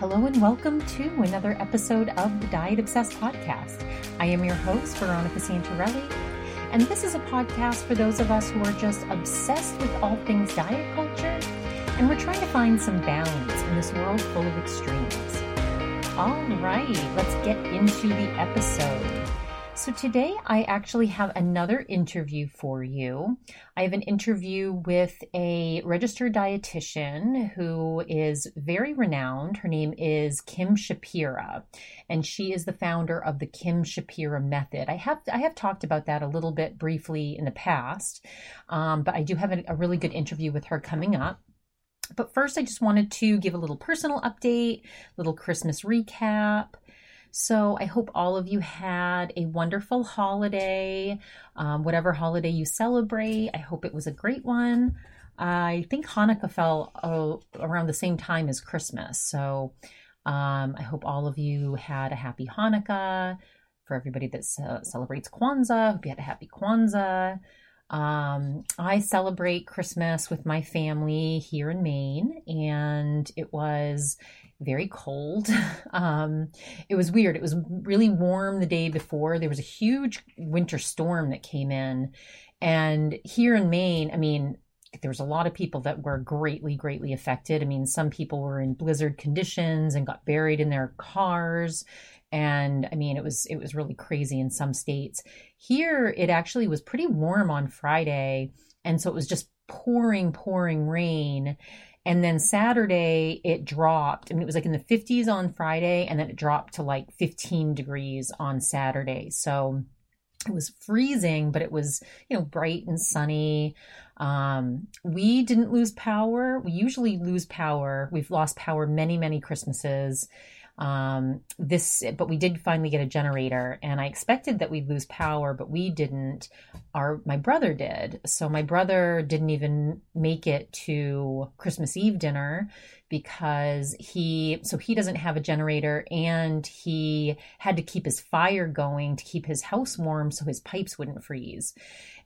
Hello and welcome to another episode of the Diet Obsessed podcast. I am your host, Veronica Santarelli, and this is a podcast for those of us who are just obsessed with all things diet culture, and we're trying to find some balance in this world full of extremes. All right, let's get into the episode. So, today I actually have another interview for you. I have an interview with a registered dietitian who is very renowned. Her name is Kim Shapira, and she is the founder of the Kim Shapira Method. I have I have talked about that a little bit briefly in the past, um, but I do have a, a really good interview with her coming up. But first, I just wanted to give a little personal update, little Christmas recap. So I hope all of you had a wonderful holiday, um, whatever holiday you celebrate. I hope it was a great one. I think Hanukkah fell uh, around the same time as Christmas. So um, I hope all of you had a happy Hanukkah. For everybody that ce- celebrates Kwanzaa, hope you had a happy Kwanzaa. Um, I celebrate Christmas with my family here in Maine, and it was very cold. Um, it was weird. It was really warm the day before. There was a huge winter storm that came in. And here in Maine, I mean, there was a lot of people that were greatly, greatly affected. I mean, some people were in blizzard conditions and got buried in their cars. And I mean, it was it was really crazy in some states. Here, it actually was pretty warm on Friday, and so it was just pouring, pouring rain. And then Saturday, it dropped. I mean, it was like in the 50s on Friday, and then it dropped to like 15 degrees on Saturday. So it was freezing, but it was, you know, bright and sunny. Um, we didn't lose power. We usually lose power. We've lost power many, many Christmases um, this but we did finally get a generator and i expected that we'd lose power but we didn't. Our my brother did. So my brother didn't even make it to christmas eve dinner because he so he doesn't have a generator and he had to keep his fire going to keep his house warm so his pipes wouldn't freeze.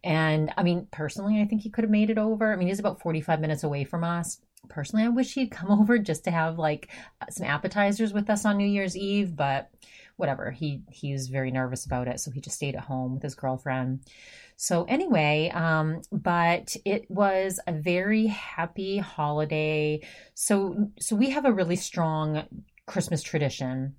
And i mean personally i think he could have made it over. I mean he's about 45 minutes away from us personally, I wish he'd come over just to have like some appetizers with us on New Year's Eve, but whatever. He he's very nervous about it, so he just stayed at home with his girlfriend. So anyway, um, but it was a very happy holiday. So so we have a really strong Christmas tradition.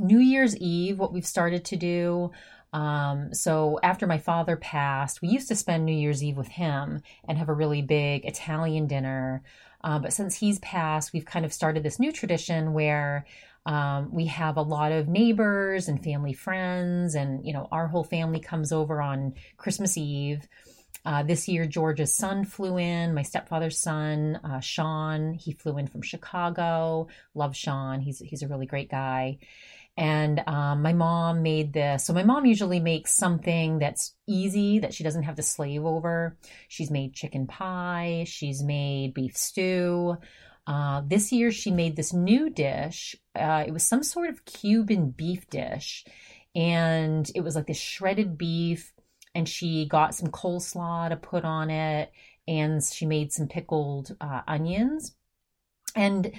New Year's Eve, what we've started to do. Um, so after my father passed, we used to spend New Year's Eve with him and have a really big Italian dinner. Uh, but since he's passed, we've kind of started this new tradition where um, we have a lot of neighbors and family friends, and you know, our whole family comes over on Christmas Eve. Uh, this year, George's son flew in, my stepfather's son, uh, Sean. He flew in from Chicago. Love Sean. He's he's a really great guy. And um, my mom made this. So my mom usually makes something that's easy that she doesn't have to slave over. She's made chicken pie. She's made beef stew. Uh, this year she made this new dish. Uh, it was some sort of Cuban beef dish, and it was like this shredded beef. And she got some coleslaw to put on it, and she made some pickled uh, onions. And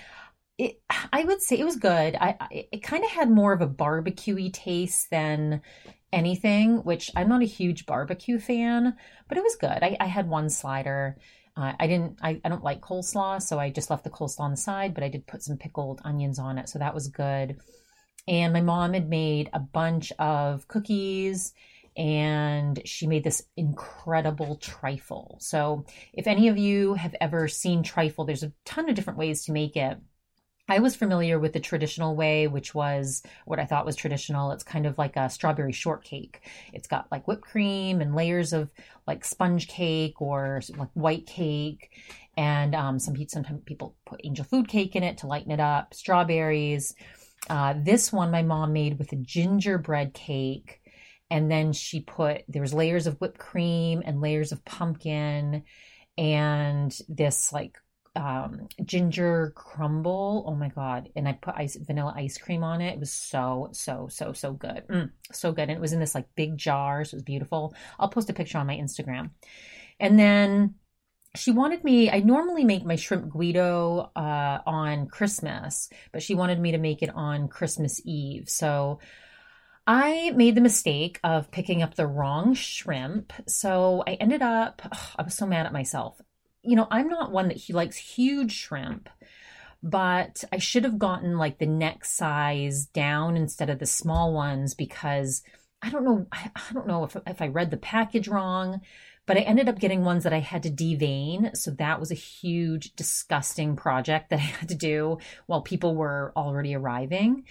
it, I would say it was good. I, I it kind of had more of a barbecuey taste than anything, which I'm not a huge barbecue fan, but it was good. I, I had one slider. Uh, I didn't. I, I don't like coleslaw, so I just left the coleslaw on the side. But I did put some pickled onions on it, so that was good. And my mom had made a bunch of cookies and she made this incredible trifle. So, if any of you have ever seen trifle, there's a ton of different ways to make it. I was familiar with the traditional way, which was what I thought was traditional. It's kind of like a strawberry shortcake. It's got like whipped cream and layers of like sponge cake or like white cake. And um, some sometimes people put angel food cake in it to lighten it up, strawberries. Uh, this one my mom made with a gingerbread cake. And then she put, there was layers of whipped cream and layers of pumpkin and this like um, ginger crumble. Oh my god! And I put ice vanilla ice cream on it. It was so so so so good, mm, so good. And it was in this like big jar, so it was beautiful. I'll post a picture on my Instagram. And then she wanted me i normally make my shrimp guido uh, on christmas but she wanted me to make it on christmas eve so i made the mistake of picking up the wrong shrimp so i ended up i was so mad at myself you know i'm not one that he likes huge shrimp but i should have gotten like the neck size down instead of the small ones because i don't know i, don't know if, if i read the package wrong but I ended up getting ones that I had to devein. So that was a huge, disgusting project that I had to do while people were already arriving.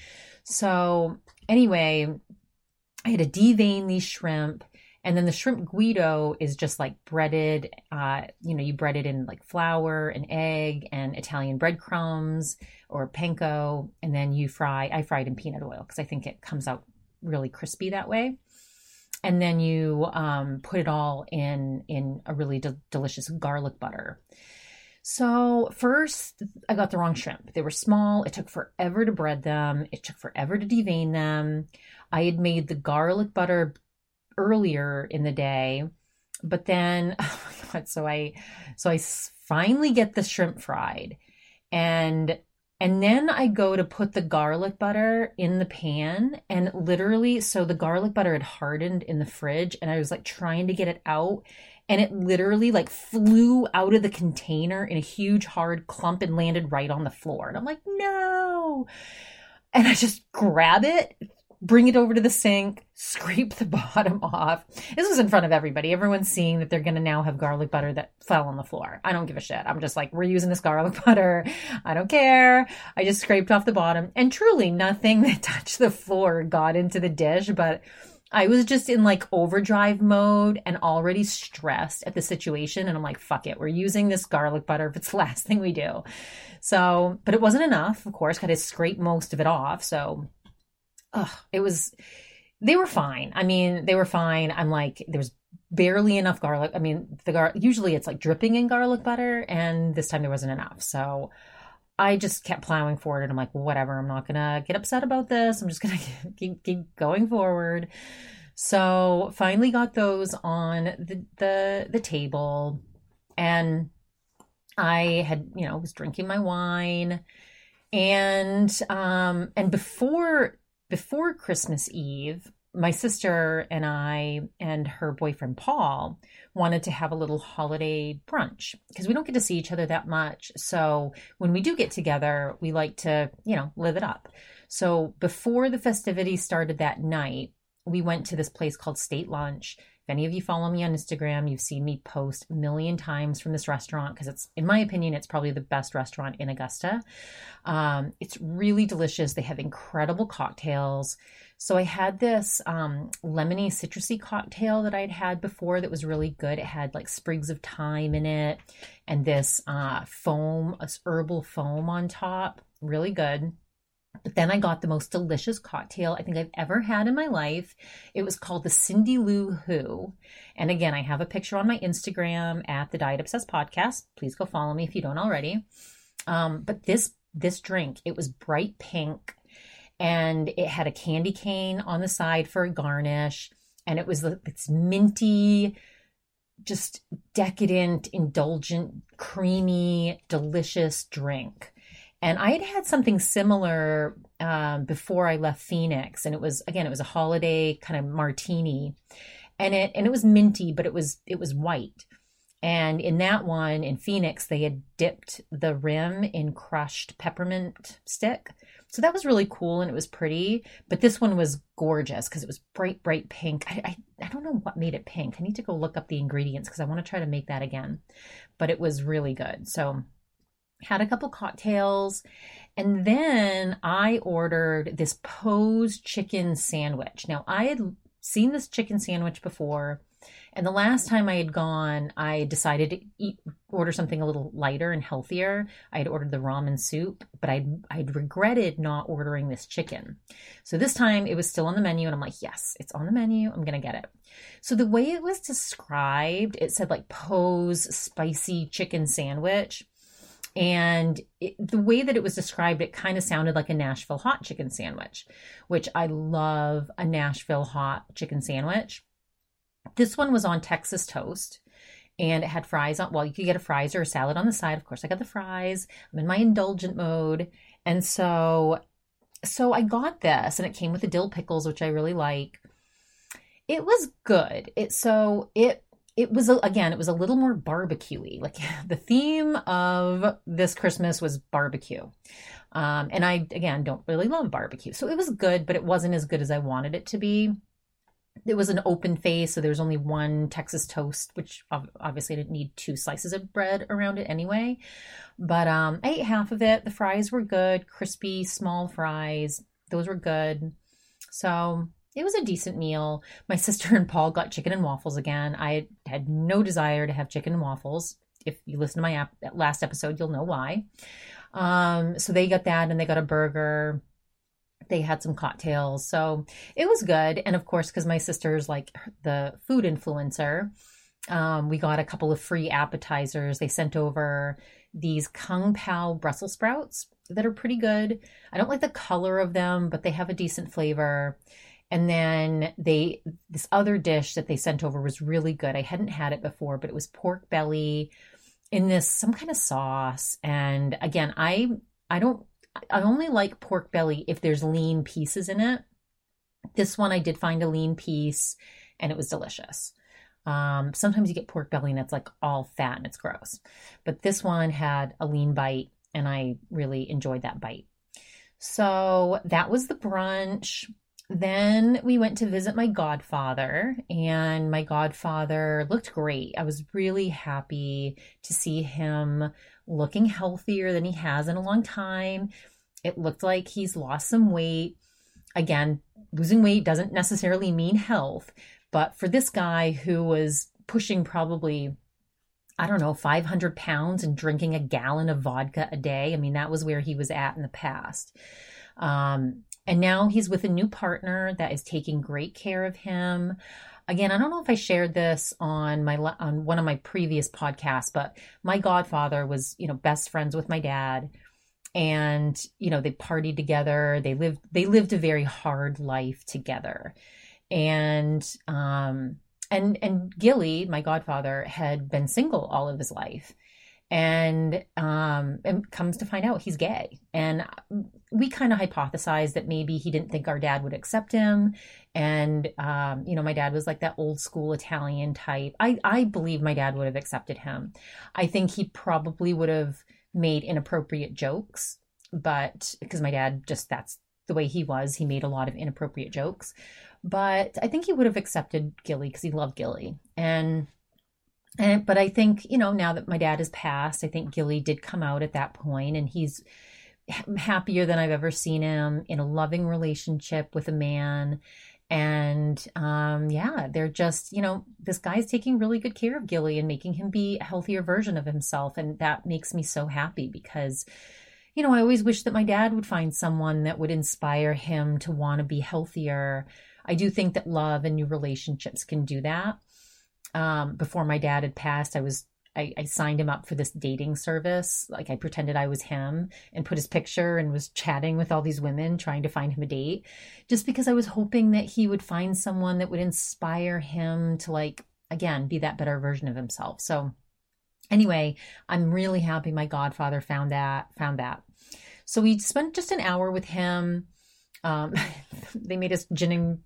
So, anyway, I had to devein these shrimp. And then the shrimp guido is just like breaded, uh, you know, you bread it in like flour and egg and Italian breadcrumbs or panko. And then you fry, I fried in peanut oil because I think it comes out really crispy that way and then you um, put it all in in a really de- delicious garlic butter. So first, I got the wrong shrimp. They were small. It took forever to bread them. It took forever to devein them. I had made the garlic butter earlier in the day, but then, oh my god! So I, so I finally get the shrimp fried, and and then I go to put the garlic butter in the pan and literally, so the garlic butter had hardened in the fridge and I was like trying to get it out and it literally like flew out of the container in a huge hard clump and landed right on the floor. And I'm like, no. And I just grab it, bring it over to the sink, scrape the bottom off. This was in front of everybody. Everyone's seeing that they're going to now have garlic butter that fell on the floor. I don't give a shit. I'm just like, we're using this garlic butter. I don't care. I just scraped off the bottom. And truly, nothing that touched the floor got into the dish, but I was just in like overdrive mode and already stressed at the situation. And I'm like, fuck it. We're using this garlic butter if it's the last thing we do. So, but it wasn't enough, of course, got to scrape most of it off. So ugh, it was, they were fine. I mean, they were fine. I'm like, there was barely enough garlic. I mean, the gar usually it's like dripping in garlic butter, and this time there wasn't enough. So I just kept plowing forward, and I'm like, whatever. I'm not gonna get upset about this. I'm just gonna keep keep going forward. So finally got those on the the the table, and I had you know was drinking my wine, and um and before before Christmas Eve, my sister and I and her boyfriend Paul wanted to have a little holiday brunch because we don't get to see each other that much. So when we do get together, we like to, you know, live it up. So before the festivities started that night, we went to this place called State Lunch. If any of you follow me on Instagram, you've seen me post a million times from this restaurant because it's, in my opinion, it's probably the best restaurant in Augusta. Um, it's really delicious. They have incredible cocktails. So I had this um, lemony citrusy cocktail that I'd had before that was really good. It had like sprigs of thyme in it and this uh, foam, this herbal foam on top. Really good. But then I got the most delicious cocktail I think I've ever had in my life. It was called the Cindy Lou Who. And again, I have a picture on my Instagram at the Diet Obsessed Podcast. Please go follow me if you don't already. Um, but this this drink, it was bright pink and it had a candy cane on the side for a garnish. And it was it's minty, just decadent, indulgent, creamy, delicious drink. And I had had something similar um, before I left Phoenix, and it was again it was a holiday kind of martini, and it and it was minty, but it was it was white. And in that one in Phoenix, they had dipped the rim in crushed peppermint stick. So that was really cool and it was pretty. But this one was gorgeous because it was bright, bright pink. I, I, I, don't know what made it pink. I need to go look up the ingredients because I want to try to make that again. But it was really good. So had a couple cocktails, and then I ordered this Pose chicken sandwich. Now, I had seen this chicken sandwich before, and the last time I had gone, I decided to eat, order something a little lighter and healthier. I had ordered the ramen soup, but I'd, I'd regretted not ordering this chicken. So this time it was still on the menu, and I'm like, yes, it's on the menu. I'm going to get it. So the way it was described, it said like Pose spicy chicken sandwich. And it, the way that it was described, it kind of sounded like a Nashville hot chicken sandwich, which I love a Nashville hot chicken sandwich. This one was on Texas toast and it had fries on. Well, you could get a fries or a salad on the side. Of course, I got the fries. I'm in my indulgent mode, and so so I got this, and it came with the dill pickles, which I really like. It was good. It so it it was again it was a little more barbecuey. Like the theme of this Christmas was barbecue. Um, and I again don't really love barbecue, so it was good, but it wasn't as good as I wanted it to be it was an open face, so there was only one Texas toast, which obviously I didn't need two slices of bread around it anyway. But um, I ate half of it. The fries were good, crispy, small fries. Those were good. So it was a decent meal. My sister and Paul got chicken and waffles again. I had no desire to have chicken and waffles. If you listen to my ap- last episode, you'll know why. Um, so they got that and they got a burger they had some cocktails. So it was good. And of course, because my sister's like the food influencer, um, we got a couple of free appetizers. They sent over these Kung Pao Brussels sprouts that are pretty good. I don't like the color of them, but they have a decent flavor. And then they this other dish that they sent over was really good. I hadn't had it before, but it was pork belly in this some kind of sauce. And again, I I don't I only like pork belly if there's lean pieces in it. This one I did find a lean piece and it was delicious. Um, sometimes you get pork belly and it's like all fat and it's gross. But this one had a lean bite and I really enjoyed that bite. So that was the brunch. Then we went to visit my godfather, and my godfather looked great. I was really happy to see him looking healthier than he has in a long time. It looked like he's lost some weight. Again, losing weight doesn't necessarily mean health, but for this guy who was pushing probably, I don't know, 500 pounds and drinking a gallon of vodka a day, I mean, that was where he was at in the past. Um, and now he's with a new partner that is taking great care of him again, I don't know if I shared this on my on one of my previous podcasts, but my godfather was, you know, best friends with my dad and, you know, they partied together. They lived they lived a very hard life together. And um and and Gilly, my godfather, had been single all of his life and um and comes to find out he's gay and we kind of hypothesized that maybe he didn't think our dad would accept him. And um you know my dad was like that old school italian type. I i believe my dad would have accepted him. I think he probably would have made inappropriate jokes but because my dad just that's the way he was. He made a lot of inappropriate jokes. But i think he would have accepted gilly because he loved gilly. And and, but I think, you know, now that my dad has passed, I think Gilly did come out at that point and he's happier than I've ever seen him in a loving relationship with a man. And um, yeah, they're just, you know, this guy's taking really good care of Gilly and making him be a healthier version of himself. And that makes me so happy because, you know, I always wish that my dad would find someone that would inspire him to want to be healthier. I do think that love and new relationships can do that um, before my dad had passed, I was I, I, signed him up for this dating service. Like I pretended I was him and put his picture and was chatting with all these women trying to find him a date, just because I was hoping that he would find someone that would inspire him to like again be that better version of himself. So anyway, I'm really happy my godfather found that found that. So we spent just an hour with him. Um, they made us gin and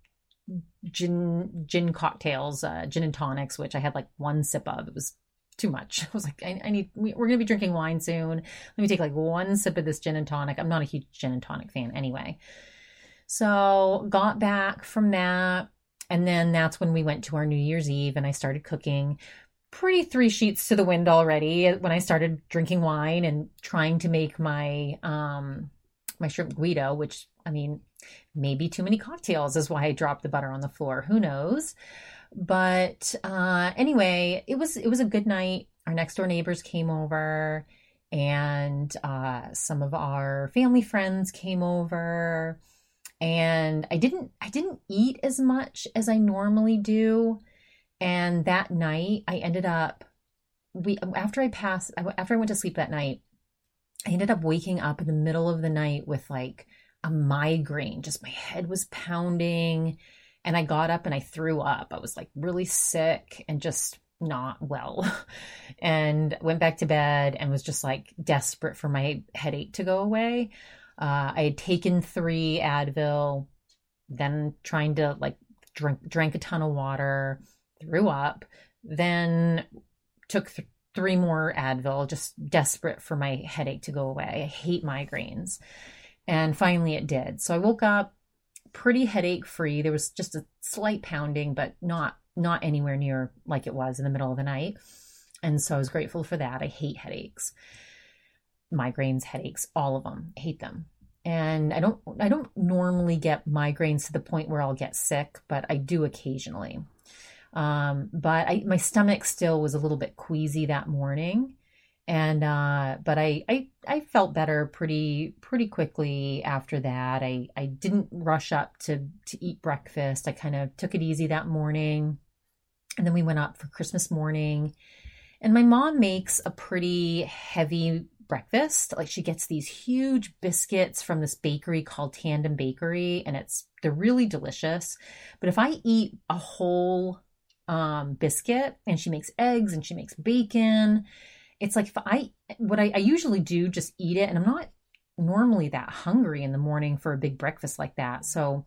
gin gin cocktails, uh, gin and tonics, which I had like one sip of. It was too much. I was like, I, I need. We, we're gonna be drinking wine soon. Let me take like one sip of this gin and tonic. I'm not a huge gin and tonic fan anyway. So got back from that, and then that's when we went to our New Year's Eve, and I started cooking. Pretty three sheets to the wind already when I started drinking wine and trying to make my um my shrimp guido, which I mean maybe too many cocktails is why I dropped the butter on the floor. Who knows? But uh, anyway, it was it was a good night. Our next door neighbors came over, and uh, some of our family friends came over. And I didn't I didn't eat as much as I normally do. And that night, I ended up we after I passed after I went to sleep that night, I ended up waking up in the middle of the night with like a migraine. Just my head was pounding. And I got up and I threw up. I was like really sick and just not well and went back to bed and was just like desperate for my headache to go away. Uh, I had taken three Advil, then trying to like drink, drank a ton of water, threw up, then took th- three more Advil, just desperate for my headache to go away. I hate migraines. And finally it did. So I woke up pretty headache free. There was just a slight pounding, but not not anywhere near like it was in the middle of the night. And so I was grateful for that. I hate headaches. Migraines, headaches, all of them. I hate them. And I don't I don't normally get migraines to the point where I'll get sick, but I do occasionally. Um, but I, my stomach still was a little bit queasy that morning and uh, but I, I I felt better pretty pretty quickly after that. I I didn't rush up to to eat breakfast. I kind of took it easy that morning, and then we went up for Christmas morning. And my mom makes a pretty heavy breakfast. Like she gets these huge biscuits from this bakery called Tandem Bakery, and it's they're really delicious. But if I eat a whole um, biscuit, and she makes eggs and she makes bacon it's like if I what I, I usually do just eat it and I'm not normally that hungry in the morning for a big breakfast like that. So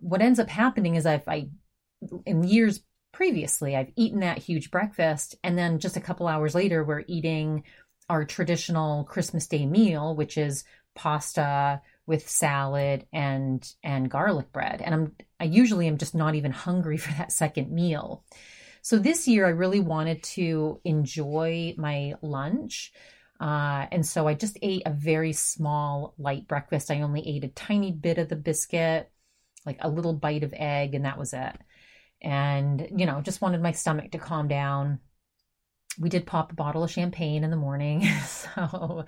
what ends up happening is I've I in years previously I've eaten that huge breakfast and then just a couple hours later we're eating our traditional Christmas Day meal, which is pasta with salad and and garlic bread. And I'm I usually am just not even hungry for that second meal. So this year, I really wanted to enjoy my lunch. Uh, and so I just ate a very small, light breakfast. I only ate a tiny bit of the biscuit, like a little bite of egg, and that was it. And, you know, just wanted my stomach to calm down. We did pop a bottle of champagne in the morning. so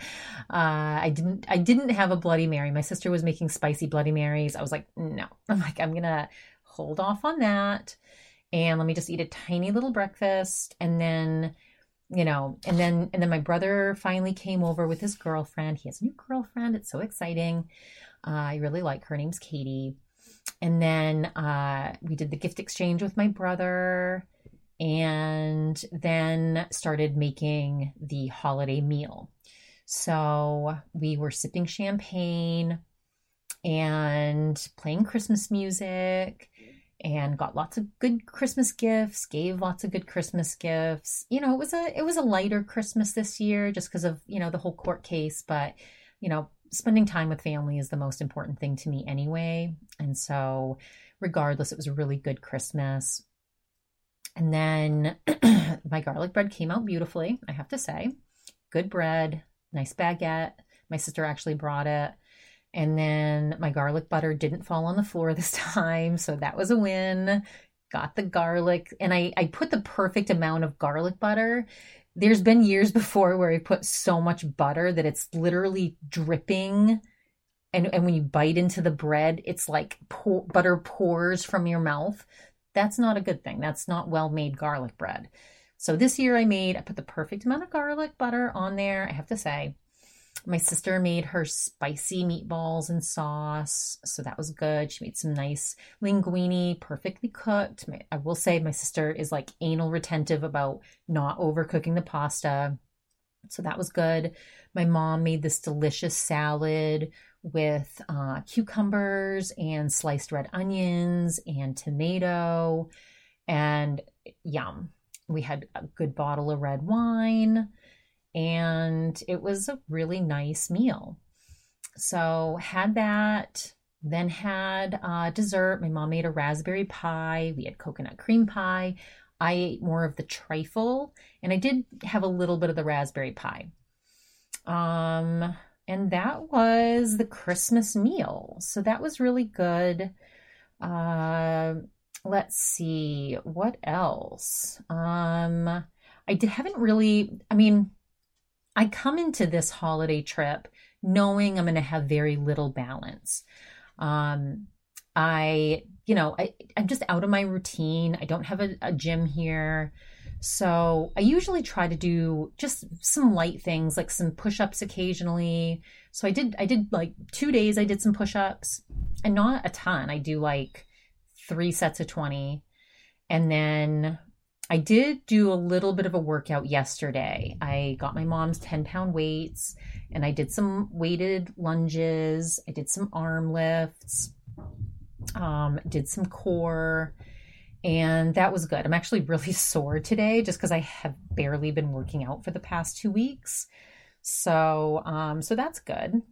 uh, I didn't I didn't have a Bloody Mary. My sister was making spicy Bloody Marys. I was like, no. I'm like, I'm gonna hold off on that and let me just eat a tiny little breakfast. And then you know and then and then my brother finally came over with his girlfriend. He has a new girlfriend. It's so exciting. Uh, i really like her. Name's katie. And then uh, we did the gift exchange with my brother and then started making the holiday meal. So we were sipping champagne and playing christmas music and got lots of good Christmas gifts, gave lots of good Christmas gifts. You know, it was a it was a lighter Christmas this year just because of, you know, the whole court case, but you know, spending time with family is the most important thing to me anyway. And so, regardless, it was a really good Christmas. And then my garlic bread came out beautifully, I have to say. Good bread, nice baguette. My sister actually brought it. And then my garlic butter didn't fall on the floor this time. So that was a win. Got the garlic. And I, I put the perfect amount of garlic butter. There's been years before where I put so much butter that it's literally dripping. And, and when you bite into the bread, it's like pour, butter pours from your mouth. That's not a good thing. That's not well made garlic bread. So this year I made, I put the perfect amount of garlic butter on there, I have to say. My sister made her spicy meatballs and sauce, so that was good. She made some nice linguine, perfectly cooked. I will say my sister is like anal retentive about not overcooking the pasta, so that was good. My mom made this delicious salad with uh, cucumbers and sliced red onions and tomato, and yum. We had a good bottle of red wine and it was a really nice meal. So had that, then had uh, dessert. My mom made a raspberry pie. We had coconut cream pie. I ate more of the trifle, and I did have a little bit of the raspberry pie. Um, and that was the Christmas meal. So that was really good. Uh, let's see what else. Um, I did, haven't really. I mean, I come into this holiday trip knowing I'm going to have very little balance. Um, I, you know, I, I'm just out of my routine. I don't have a, a gym here. So I usually try to do just some light things like some push-ups occasionally. So I did I did like 2 days I did some push-ups and not a ton. I do like 3 sets of 20 and then I did do a little bit of a workout yesterday. I got my mom's 10 pound weights and I did some weighted lunges. I did some arm lifts, um, did some core, and that was good. I'm actually really sore today just because I have barely been working out for the past two weeks. So, um, so that's good.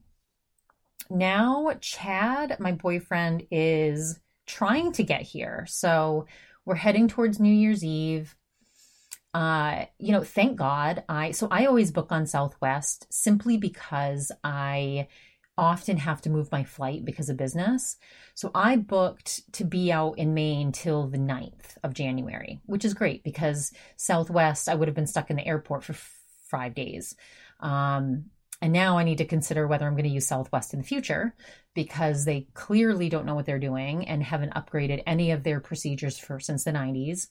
Now, Chad, my boyfriend, is trying to get here. So we're heading towards New Year's Eve. Uh, you know, thank God I so I always book on Southwest simply because I often have to move my flight because of business. So I booked to be out in Maine till the 9th of January, which is great because Southwest I would have been stuck in the airport for 5 days. Um, and now I need to consider whether I'm going to use Southwest in the future because they clearly don't know what they're doing and haven't upgraded any of their procedures for since the 90s.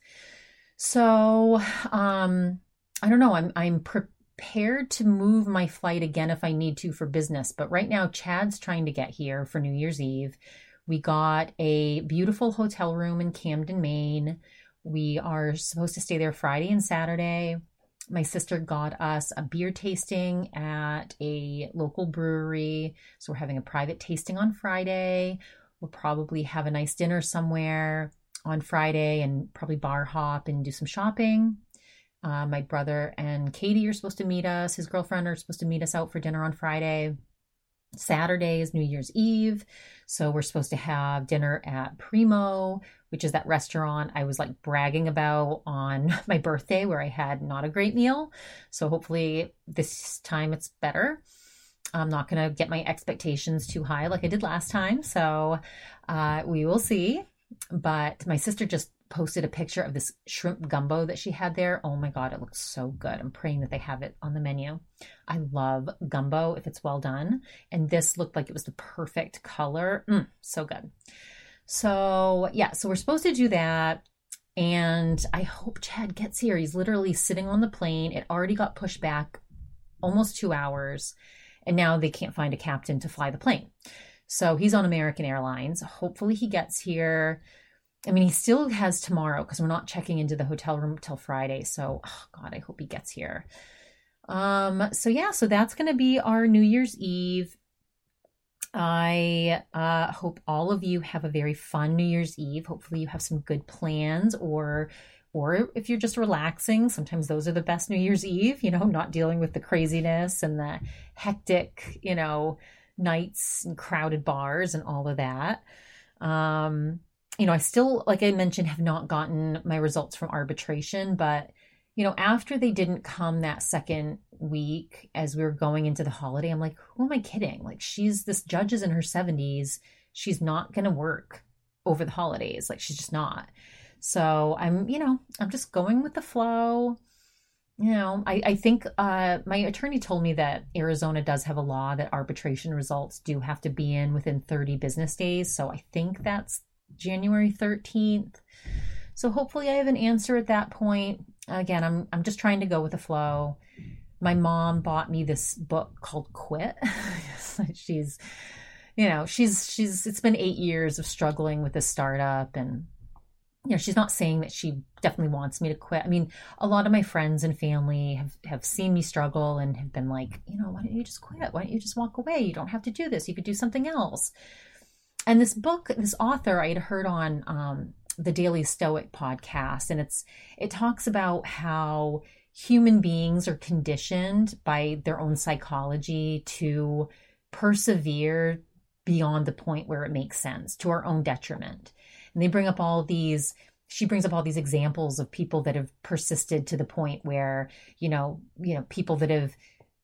So, um, I don't know. I'm I'm prepared to move my flight again if I need to for business, but right now Chad's trying to get here for New Year's Eve. We got a beautiful hotel room in Camden, Maine. We are supposed to stay there Friday and Saturday my sister got us a beer tasting at a local brewery. So we're having a private tasting on Friday. We'll probably have a nice dinner somewhere on Friday and probably bar hop and do some shopping. Uh, my brother and Katie are supposed to meet us. His girlfriend are supposed to meet us out for dinner on Friday. Saturday is New Year's Eve. So we're supposed to have dinner at Primo, which is that restaurant I was like bragging about on my birthday where I had not a great meal. So hopefully this time it's better. I'm not going to get my expectations too high like I did last time. So uh, we will see. But my sister just posted a picture of this shrimp gumbo that she had there. Oh my God, it looks so good. I'm praying that they have it on the menu. I love gumbo if it's well done. And this looked like it was the perfect color. Mm, so good. So, yeah, so we're supposed to do that. And I hope Chad gets here. He's literally sitting on the plane. It already got pushed back almost two hours. And now they can't find a captain to fly the plane. So he's on American Airlines. Hopefully he gets here. I mean, he still has tomorrow because we're not checking into the hotel room till Friday. So, oh God, I hope he gets here. Um, so yeah, so that's going to be our New Year's Eve. I uh, hope all of you have a very fun New Year's Eve. Hopefully, you have some good plans, or or if you're just relaxing, sometimes those are the best New Year's Eve. You know, not dealing with the craziness and the hectic, you know, nights and crowded bars and all of that. Um, you know, I still, like I mentioned, have not gotten my results from arbitration, but you know, after they didn't come that second week as we were going into the holiday, I'm like, who am I kidding? Like, she's this judge is in her 70s. She's not going to work over the holidays. Like, she's just not. So I'm, you know, I'm just going with the flow. You know, I, I think uh, my attorney told me that Arizona does have a law that arbitration results do have to be in within 30 business days. So I think that's January 13th. So hopefully I have an answer at that point. Again, I'm I'm just trying to go with the flow. My mom bought me this book called Quit. she's you know, she's she's it's been 8 years of struggling with this startup and you know, she's not saying that she definitely wants me to quit. I mean, a lot of my friends and family have have seen me struggle and have been like, you know, why don't you just quit? Why don't you just walk away? You don't have to do this. You could do something else. And this book, this author I had heard on um, the Daily Stoic podcast, and it's it talks about how human beings are conditioned by their own psychology to persevere beyond the point where it makes sense to our own detriment. And they bring up all these she brings up all these examples of people that have persisted to the point where, you know, you know, people that have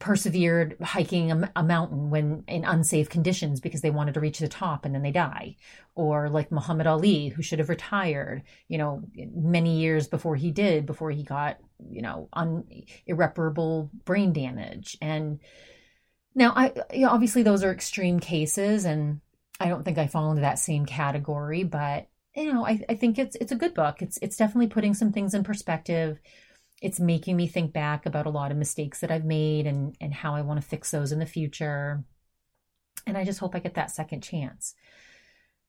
persevered hiking a, a, mountain when in unsafe conditions because they wanted to reach the top and then they die. Or like Muhammad Ali who should have retired you know many years before he did before he got you know un, irreparable brain damage. And now I you know, obviously those are extreme cases and I don't think I fall into that same category but you know I, I think it's it's a good book. It's it's definitely putting some things in perspective it's making me think back about a lot of mistakes that I've made and and how I want to fix those in the future. And I just hope I get that second chance.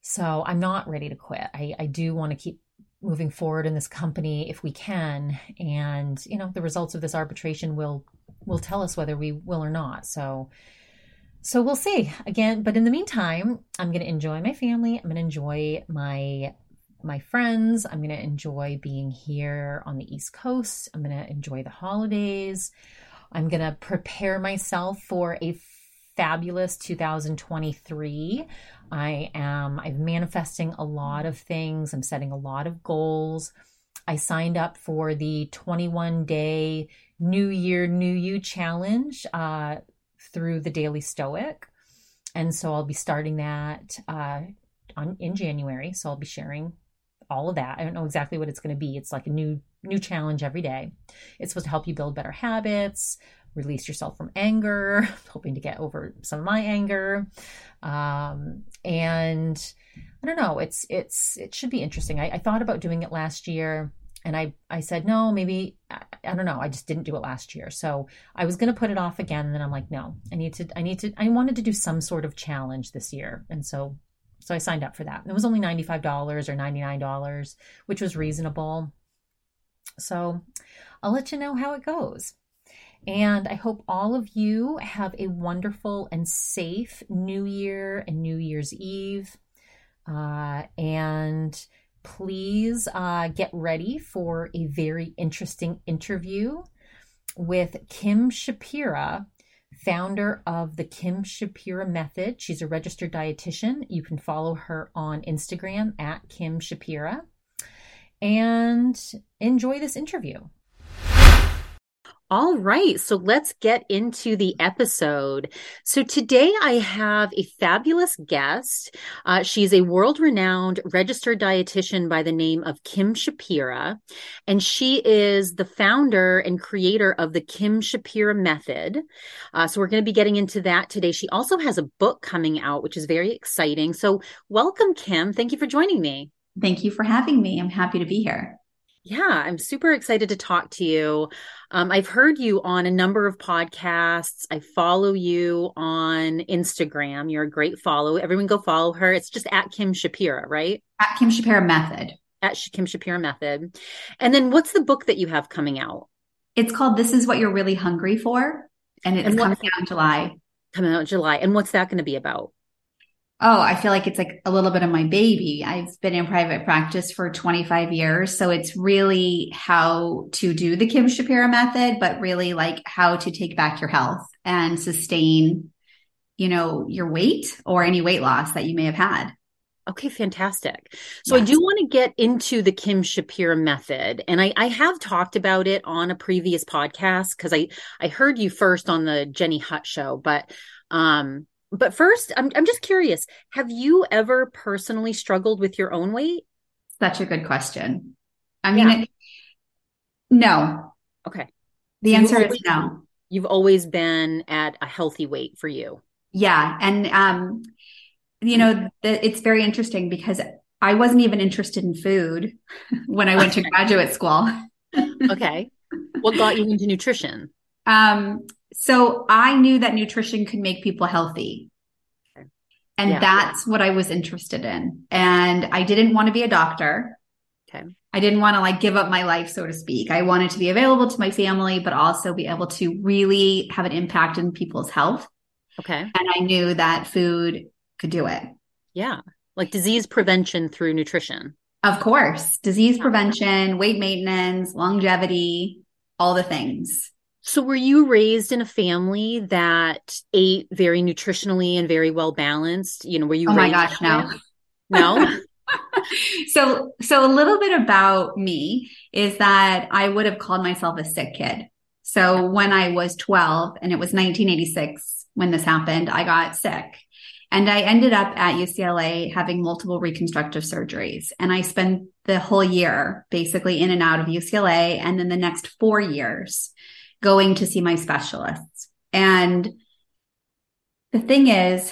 So I'm not ready to quit. I, I do want to keep moving forward in this company if we can and you know the results of this arbitration will will tell us whether we will or not so so we'll see again but in the meantime i'm going to enjoy my family i'm going to enjoy my my friends i'm going to enjoy being here on the east coast i'm going to enjoy the holidays i'm going to prepare myself for a fabulous 2023 I am I'm manifesting a lot of things. I'm setting a lot of goals. I signed up for the 21 day New Year New You challenge uh, through the Daily Stoic, and so I'll be starting that uh, on in January. So I'll be sharing all of that. I don't know exactly what it's going to be. It's like a new new challenge every day. It's supposed to help you build better habits, release yourself from anger, hoping to get over some of my anger. Um, and I don't know, it's, it's, it should be interesting. I, I thought about doing it last year and I, I said, no, maybe, I, I don't know. I just didn't do it last year. So I was going to put it off again. And then I'm like, no, I need to, I need to, I wanted to do some sort of challenge this year. And so, so I signed up for that. And it was only $95 or $99, which was reasonable. So I'll let you know how it goes. And I hope all of you have a wonderful and safe New Year and New Year's Eve. Uh, and please uh, get ready for a very interesting interview with Kim Shapira, founder of the Kim Shapira Method. She's a registered dietitian. You can follow her on Instagram at Kim Shapira. And enjoy this interview. All right, so let's get into the episode. So today I have a fabulous guest. Uh, she's a world renowned registered dietitian by the name of Kim Shapira, and she is the founder and creator of the Kim Shapira Method. Uh, so we're going to be getting into that today. She also has a book coming out, which is very exciting. So welcome, Kim. Thank you for joining me. Thank you for having me. I'm happy to be here. Yeah, I'm super excited to talk to you. Um, I've heard you on a number of podcasts. I follow you on Instagram. You're a great follow. Everyone go follow her. It's just at Kim Shapira, right? At Kim Shapira Method. At Kim Shapira Method. And then what's the book that you have coming out? It's called This Is What You're Really Hungry For. And it's and what, coming out in July. Coming out in July. And what's that going to be about? Oh, I feel like it's like a little bit of my baby. I've been in private practice for 25 years. So it's really how to do the Kim Shapira method, but really like how to take back your health and sustain, you know, your weight or any weight loss that you may have had. Okay, fantastic. So yes. I do want to get into the Kim Shapira method. And I, I have talked about it on a previous podcast because I, I heard you first on the Jenny Hutt show, but um but first, I'm I'm just curious. Have you ever personally struggled with your own weight? Such a good question. I mean, yeah. it, no. Okay. The so answer always, is no. You've always been at a healthy weight for you. Yeah, and um, you know, the, it's very interesting because I wasn't even interested in food when I went to graduate school. okay. What got you into nutrition? Um, so I knew that nutrition could make people healthy. And yeah. that's what I was interested in. And I didn't want to be a doctor. Okay. I didn't want to like give up my life, so to speak. I wanted to be available to my family, but also be able to really have an impact in people's health. Okay. And I knew that food could do it. Yeah. Like disease prevention through nutrition. Of course. Disease prevention, weight maintenance, longevity, all the things. So, were you raised in a family that ate very nutritionally and very well balanced? You know, were you? Oh my gosh, no, no. so, so a little bit about me is that I would have called myself a sick kid. So, when I was 12 and it was 1986 when this happened, I got sick. And I ended up at UCLA having multiple reconstructive surgeries. And I spent the whole year basically in and out of UCLA. And then the next four years going to see my specialists. And the thing is,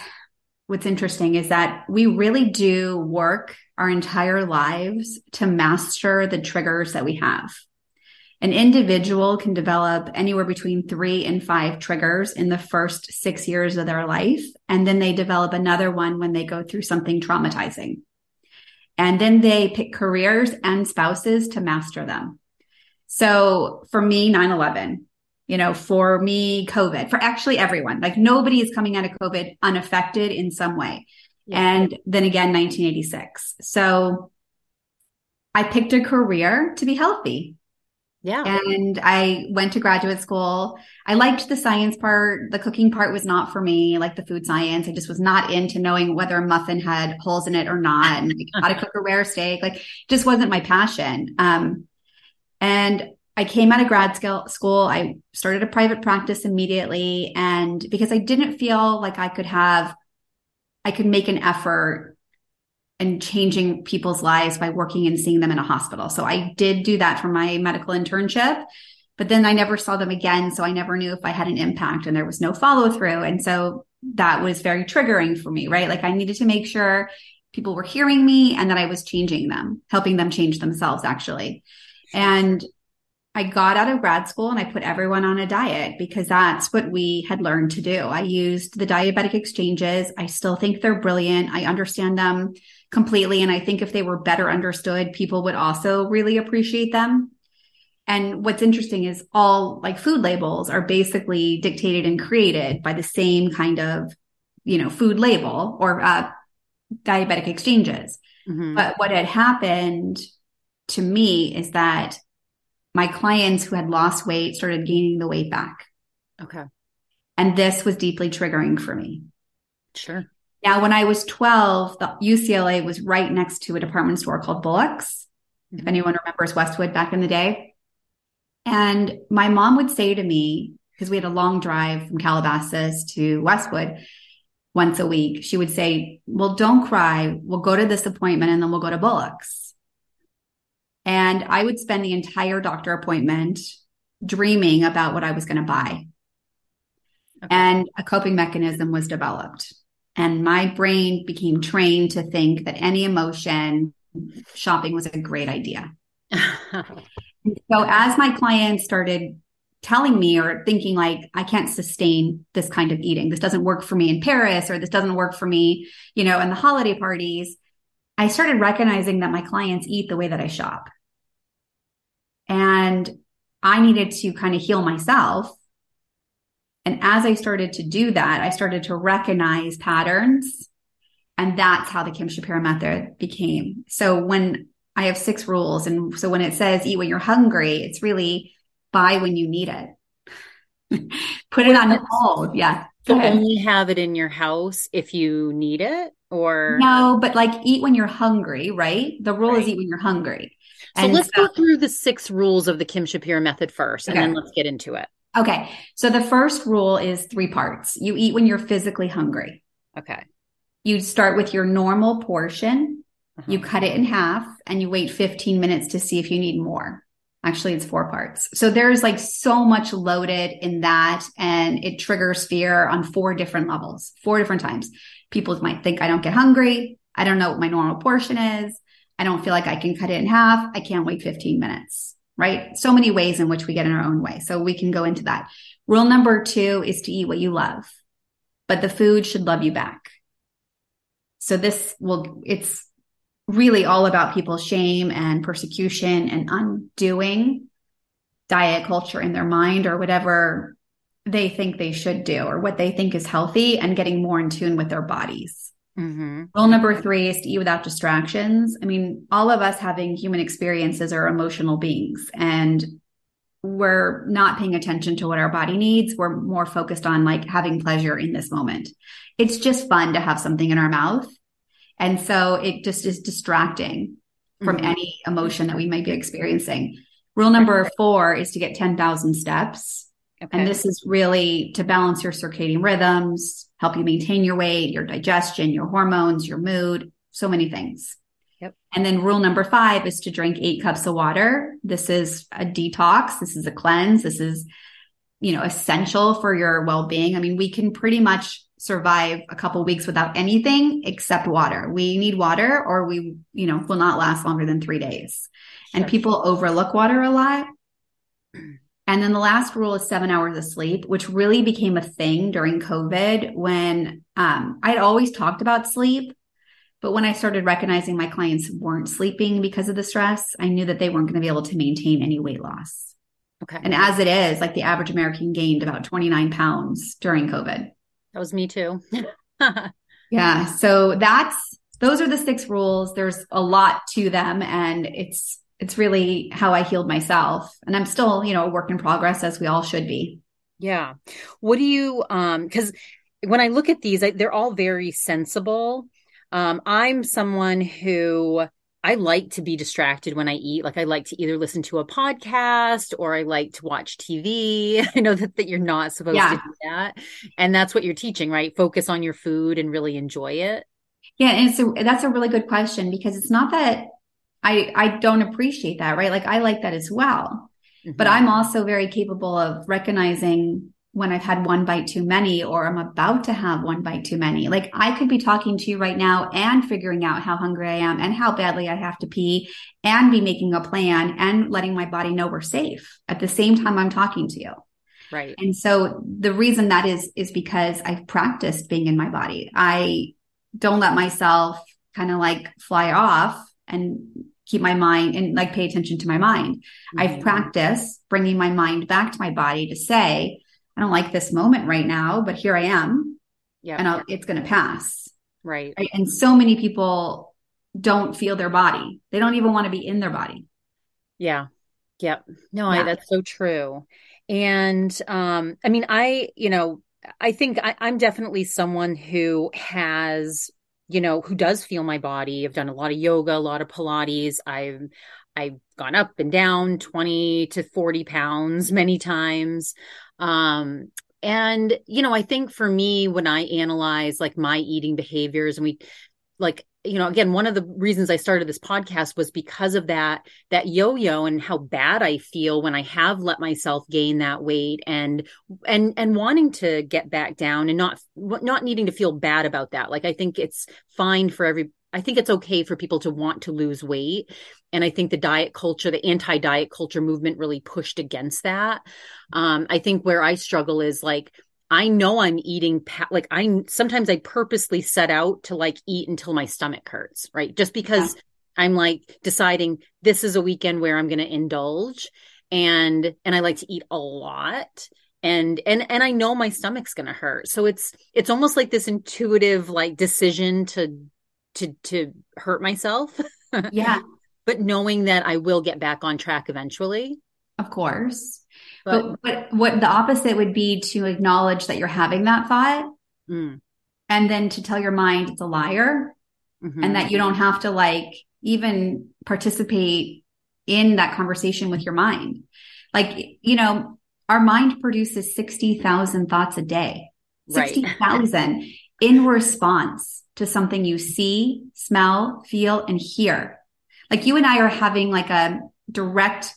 what's interesting is that we really do work our entire lives to master the triggers that we have. An individual can develop anywhere between three and five triggers in the first six years of their life. And then they develop another one when they go through something traumatizing. And then they pick careers and spouses to master them. So for me, 9 11, you know, for me, COVID, for actually everyone, like nobody is coming out of COVID unaffected in some way. Yeah. And then again, 1986. So I picked a career to be healthy. Yeah. And I went to graduate school. I liked the science part. The cooking part was not for me, like the food science. I just was not into knowing whether a muffin had holes in it or not and how to cook a rare steak. Like just wasn't my passion. Um, and I came out of grad school. I started a private practice immediately. And because I didn't feel like I could have, I could make an effort and changing people's lives by working and seeing them in a hospital. So I did do that for my medical internship, but then I never saw them again. So I never knew if I had an impact and there was no follow through. And so that was very triggering for me, right? Like I needed to make sure people were hearing me and that I was changing them, helping them change themselves actually. And I got out of grad school and I put everyone on a diet because that's what we had learned to do. I used the diabetic exchanges. I still think they're brilliant. I understand them completely. And I think if they were better understood, people would also really appreciate them. And what's interesting is all like food labels are basically dictated and created by the same kind of, you know, food label or uh, diabetic exchanges. Mm-hmm. But what had happened to me is that my clients who had lost weight started gaining the weight back. Okay. And this was deeply triggering for me. Sure. Now, when I was 12, the UCLA was right next to a department store called Bullock's. Mm-hmm. If anyone remembers Westwood back in the day. And my mom would say to me, because we had a long drive from Calabasas to Westwood once a week, she would say, Well, don't cry. We'll go to this appointment and then we'll go to Bullock's. And I would spend the entire doctor appointment dreaming about what I was going to buy. Okay. And a coping mechanism was developed. And my brain became trained to think that any emotion, shopping was a great idea. so as my clients started telling me or thinking like I can't sustain this kind of eating. This doesn't work for me in Paris or this doesn't work for me, you know, in the holiday parties. I started recognizing that my clients eat the way that I shop. And I needed to kind of heal myself and as I started to do that, I started to recognize patterns. And that's how the Kim Shapira method became. So when I have six rules, and so when it says eat when you're hungry, it's really buy when you need it. Put it on the hold. Yeah. So only have it in your house if you need it or no, but like eat when you're hungry, right? The rule right. is eat when you're hungry. So and let's so, go through the six rules of the Kim Shapira method first, okay. and then let's get into it. Okay. So the first rule is three parts. You eat when you're physically hungry. Okay. You start with your normal portion. Uh-huh. You cut it in half and you wait 15 minutes to see if you need more. Actually, it's four parts. So there's like so much loaded in that and it triggers fear on four different levels, four different times. People might think I don't get hungry. I don't know what my normal portion is. I don't feel like I can cut it in half. I can't wait 15 minutes right? So many ways in which we get in our own way. So we can go into that. Rule number two is to eat what you love, but the food should love you back. So this will, it's really all about people's shame and persecution and undoing diet culture in their mind or whatever they think they should do or what they think is healthy and getting more in tune with their bodies. Mm-hmm. Rule number three is to eat without distractions. I mean, all of us having human experiences are emotional beings and we're not paying attention to what our body needs. We're more focused on like having pleasure in this moment. It's just fun to have something in our mouth. And so it just is distracting from mm-hmm. any emotion that we might be experiencing. Rule number four is to get 10,000 steps. Okay. And this is really to balance your circadian rhythms, help you maintain your weight, your digestion, your hormones, your mood, so many things. Yep. And then rule number five is to drink eight cups of water. This is a detox. This is a cleanse. This is, you know, essential for your well-being. I mean, we can pretty much survive a couple weeks without anything except water. We need water or we, you know, will not last longer than three days. Sure. And people overlook water a lot. And then the last rule is seven hours of sleep, which really became a thing during COVID when um, I'd always talked about sleep, But when I started recognizing my clients weren't sleeping because of the stress, I knew that they weren't going to be able to maintain any weight loss. Okay. And as it is, like the average American gained about 29 pounds during COVID. That was me too. yeah. So that's, those are the six rules. There's a lot to them and it's, it's really how I healed myself. And I'm still, you know, a work in progress as we all should be. Yeah. What do you, um, cause when I look at these, I, they're all very sensible. Um, I'm someone who I like to be distracted when I eat. Like I like to either listen to a podcast or I like to watch TV. I know that, that you're not supposed yeah. to do that. And that's what you're teaching, right? Focus on your food and really enjoy it. Yeah. And so that's a really good question because it's not that I, I don't appreciate that, right? Like I like that as well. Mm-hmm. But I'm also very capable of recognizing when I've had one bite too many or I'm about to have one bite too many. Like I could be talking to you right now and figuring out how hungry I am and how badly I have to pee and be making a plan and letting my body know we're safe at the same time I'm talking to you. Right. And so the reason that is, is because I've practiced being in my body. I don't let myself kind of like fly off and keep my mind and like pay attention to my mind. Mm-hmm. I've practiced bringing my mind back to my body to say, I don't like this moment right now, but here I am. Yeah. And I'll, it's going to pass. Right. right. And so many people don't feel their body. They don't even want to be in their body. Yeah. Yep. No, yeah. I, that's so true. And, um, I mean, I, you know, I think I, I'm definitely someone who has, you know, who does feel my body. I've done a lot of yoga, a lot of Pilates. I've, I've gone up and down 20 to 40 pounds many times. Um, and, you know, I think for me, when I analyze like my eating behaviors and we like, you know, again, one of the reasons I started this podcast was because of that, that yo-yo and how bad I feel when I have let myself gain that weight and, and, and wanting to get back down and not, not needing to feel bad about that. Like, I think it's fine for every, I think it's okay for people to want to lose weight. And I think the diet culture, the anti diet culture movement really pushed against that. Um, I think where I struggle is like, I know I'm eating, pa- like I sometimes I purposely set out to like eat until my stomach hurts, right? Just because yeah. I'm like deciding this is a weekend where I'm going to indulge and, and I like to eat a lot and and and I know my stomach's going to hurt. So it's it's almost like this intuitive like decision to to to hurt myself. Yeah. but knowing that I will get back on track eventually. Of course. But, but what, what the opposite would be to acknowledge that you're having that thought mm. and then to tell your mind it's a liar mm-hmm. and that you don't have to like even participate in that conversation with your mind. Like, you know, our mind produces 60,000 thoughts a day. 60,000 right. in response to something you see, smell, feel, and hear. Like you and I are having like a direct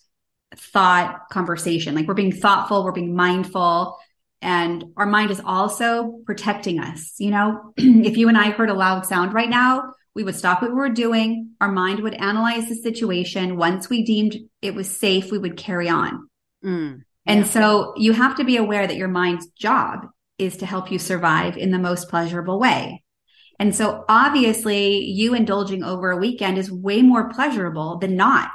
thought conversation. Like we're being thoughtful, we're being mindful, and our mind is also protecting us. You know, if you and I heard a loud sound right now, we would stop what we were doing. Our mind would analyze the situation. Once we deemed it was safe, we would carry on. Mm, and so you have to be aware that your mind's job is to help you survive in the most pleasurable way. And so obviously you indulging over a weekend is way more pleasurable than not.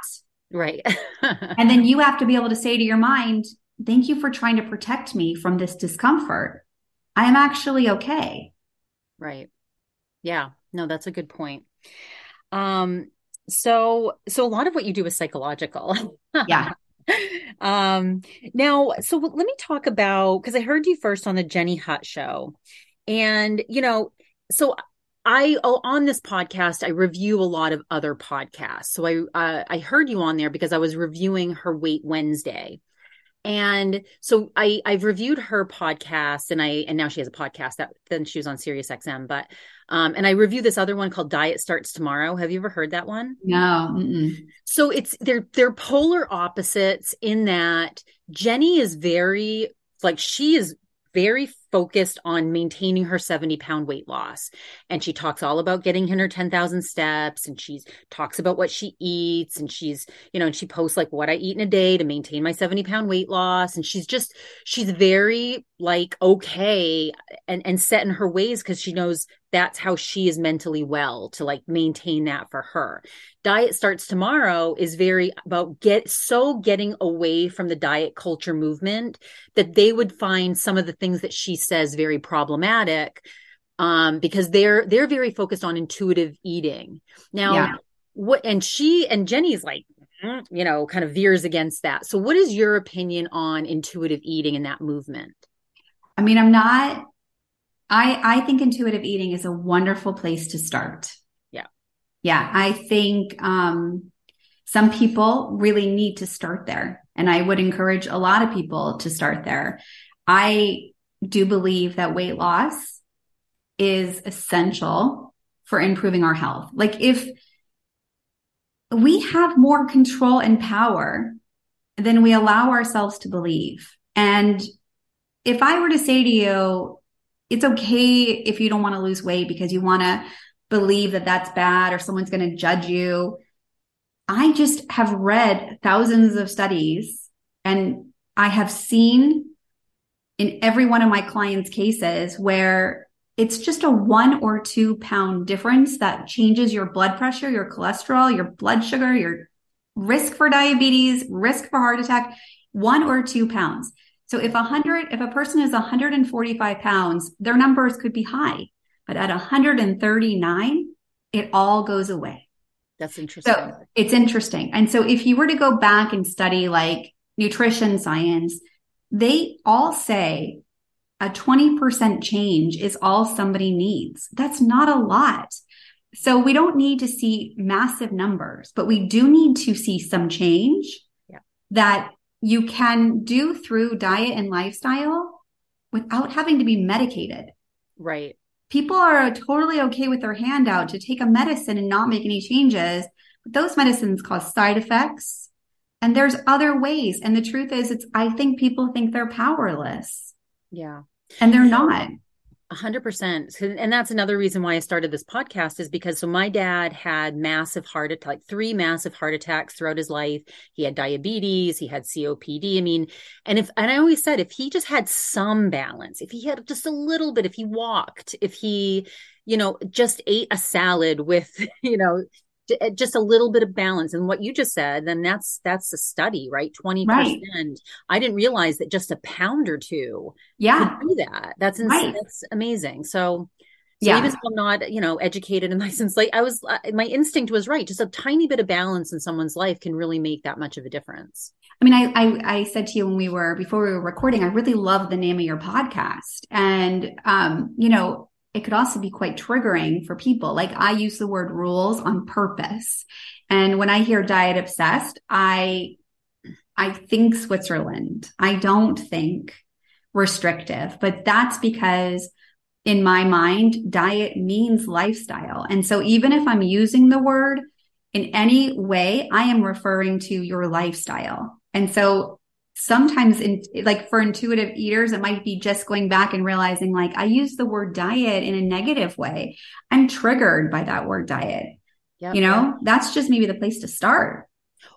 Right. and then you have to be able to say to your mind, thank you for trying to protect me from this discomfort. I am actually okay. Right. Yeah. No, that's a good point. Um, so so a lot of what you do is psychological. yeah. um now so let me talk about because I heard you first on the Jenny Hutt show. And you know, so I oh, on this podcast I review a lot of other podcasts. So I uh, I heard you on there because I was reviewing her Weight Wednesday. And so I I've reviewed her podcast and I and now she has a podcast that then she was on Sirius XM but um and I review this other one called Diet Starts Tomorrow. Have you ever heard that one? No. Mm-mm. So it's they're they're polar opposites in that Jenny is very like she is very focused on maintaining her 70 pound weight loss. And she talks all about getting in her 10,000 steps and she talks about what she eats and she's, you know, and she posts like what I eat in a day to maintain my 70 pound weight loss. And she's just, she's very like okay and, and set in her ways because she knows that's how she is mentally well to like maintain that for her diet starts tomorrow is very about get so getting away from the diet culture movement that they would find some of the things that she says very problematic um, because they're they're very focused on intuitive eating now yeah. what and she and jenny's like mm, you know kind of veers against that so what is your opinion on intuitive eating and that movement i mean i'm not i i think intuitive eating is a wonderful place to start yeah, Yeah. I think um, some people really need to start there. And I would encourage a lot of people to start there. I do believe that weight loss is essential for improving our health. Like if we have more control and power than we allow ourselves to believe. And if I were to say to you, it's okay if you don't want to lose weight because you want to believe that that's bad or someone's going to judge you. I just have read thousands of studies and I have seen in every one of my clients' cases where it's just a one or two pound difference that changes your blood pressure, your cholesterol, your blood sugar, your risk for diabetes, risk for heart attack, one or two pounds. So if a hundred, if a person is 145 pounds, their numbers could be high. But at 139, it all goes away. That's interesting. So it's interesting. And so if you were to go back and study like nutrition science, they all say a 20% change is all somebody needs. That's not a lot. So we don't need to see massive numbers, but we do need to see some change yeah. that you can do through diet and lifestyle without having to be medicated. Right people are totally okay with their handout to take a medicine and not make any changes. But those medicines cause side effects. And there's other ways. And the truth is, it's, I think people think they're powerless. Yeah. And they're not hundred percent. And that's another reason why I started this podcast is because so my dad had massive heart attack, like three massive heart attacks throughout his life. He had diabetes, he had COPD. I mean, and if, and I always said, if he just had some balance, if he had just a little bit, if he walked, if he, you know, just ate a salad with, you know, just a little bit of balance and what you just said then that's that's a study right 20% right. i didn't realize that just a pound or two yeah do that that's insane right. that's amazing so so yeah. even though I'm not, you know, educated and licensed, like I was, uh, my instinct was right. Just a tiny bit of balance in someone's life can really make that much of a difference. I mean, I, I, I said to you when we were before we were recording, I really love the name of your podcast, and um, you know, it could also be quite triggering for people. Like I use the word rules on purpose. And when I hear diet obsessed, I, I think Switzerland. I don't think restrictive, but that's because in my mind, diet means lifestyle. And so even if I'm using the word in any way, I am referring to your lifestyle. And so sometimes in like for intuitive eaters it might be just going back and realizing like i use the word diet in a negative way i'm triggered by that word diet yep, you know yep. that's just maybe the place to start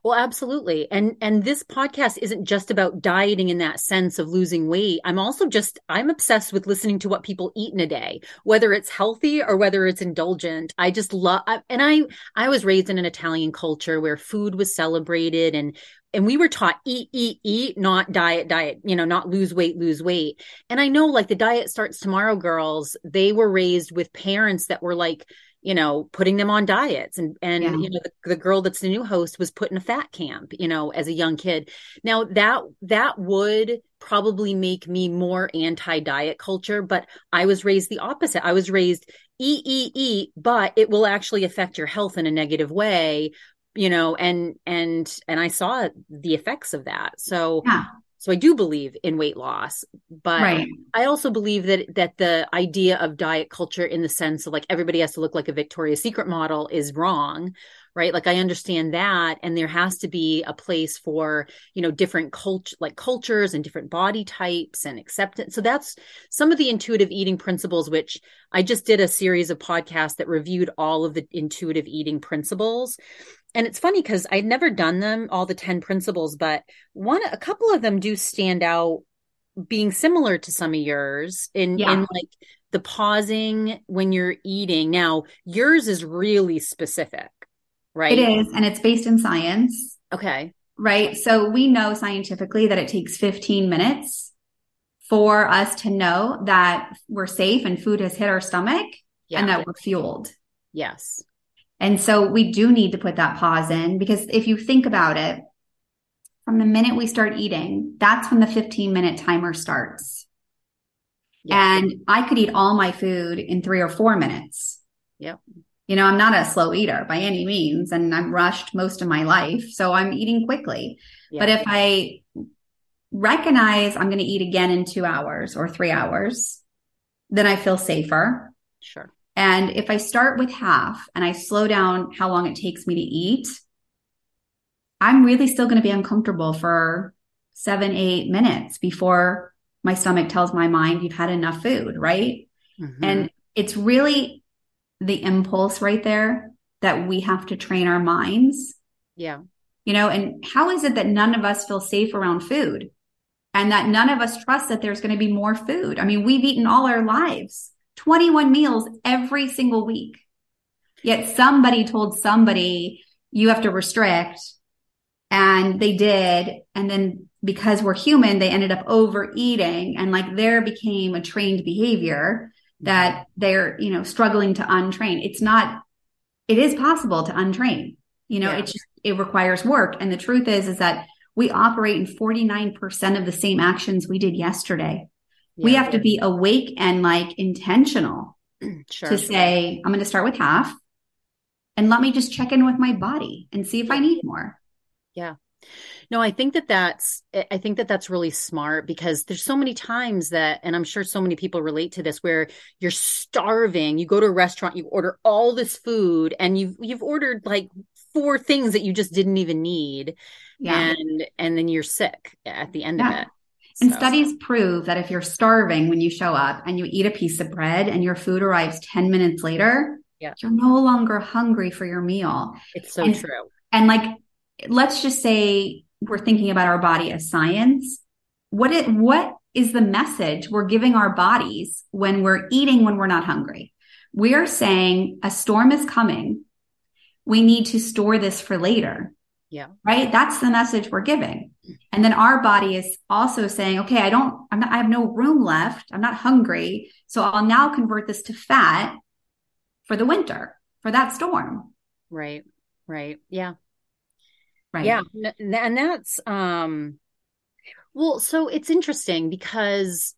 well, absolutely. And and this podcast isn't just about dieting in that sense of losing weight. I'm also just I'm obsessed with listening to what people eat in a day, whether it's healthy or whether it's indulgent. I just love and I I was raised in an Italian culture where food was celebrated and and we were taught eat eat eat not diet diet you know not lose weight lose weight and i know like the diet starts tomorrow girls they were raised with parents that were like you know, putting them on diets. And, and, yeah. you know, the, the, girl that's the new host was put in a fat camp, you know, as a young kid. Now that, that would probably make me more anti diet culture, but I was raised the opposite. I was raised eat, eat, eat, but it will actually affect your health in a negative way you know and and and i saw the effects of that so yeah. So I do believe in weight loss, but right. I also believe that that the idea of diet culture in the sense of like everybody has to look like a Victoria's Secret model is wrong, right like i understand that and there has to be a place for you know different culture like cultures and different body types and acceptance so that's some of the intuitive eating principles which i just did a series of podcasts that reviewed all of the intuitive eating principles and it's funny because i'd never done them all the 10 principles but one a couple of them do stand out being similar to some of yours in yeah. in like the pausing when you're eating now yours is really specific right? It is, and it's based in science. Okay. Right. So we know scientifically that it takes 15 minutes for us to know that we're safe and food has hit our stomach yeah. and that we're fueled. Yes. And so we do need to put that pause in because if you think about it, from the minute we start eating, that's when the 15 minute timer starts. Yeah. And I could eat all my food in three or four minutes. Yep. You know, I'm not a slow eater by any means, and I'm rushed most of my life. So I'm eating quickly. Yeah. But if I recognize I'm going to eat again in two hours or three hours, then I feel safer. Sure. And if I start with half and I slow down how long it takes me to eat, I'm really still going to be uncomfortable for seven, eight minutes before my stomach tells my mind you've had enough food, right? Mm-hmm. And it's really the impulse right there that we have to train our minds. Yeah. You know, and how is it that none of us feel safe around food and that none of us trust that there's going to be more food? I mean, we've eaten all our lives, 21 meals every single week. Yet somebody told somebody you have to restrict and they did. And then because we're human, they ended up overeating and like there became a trained behavior that they're, you know, struggling to untrain. It's not, it is possible to untrain. You know, yeah. it just, it requires work. And the truth is, is that we operate in 49% of the same actions we did yesterday. Yeah. We have to be awake and like intentional sure. to say, I'm going to start with half and let me just check in with my body and see if I need more. Yeah. No, I think that that's I think that that's really smart because there's so many times that and I'm sure so many people relate to this where you're starving, you go to a restaurant, you order all this food and you've you've ordered like four things that you just didn't even need. Yeah. And and then you're sick at the end yeah. of it. And so. studies prove that if you're starving when you show up and you eat a piece of bread and your food arrives 10 minutes later, yeah. you're no longer hungry for your meal. It's so and, true. And like let's just say we're thinking about our body as science. What it what is the message we're giving our bodies when we're eating when we're not hungry? We are saying a storm is coming. We need to store this for later. Yeah. Right? That's the message we're giving. And then our body is also saying, okay, I don't, I'm not, I have no room left. I'm not hungry. So I'll now convert this to fat for the winter, for that storm. Right. Right. Yeah. Right. Yeah. And that's, um, well, so it's interesting because,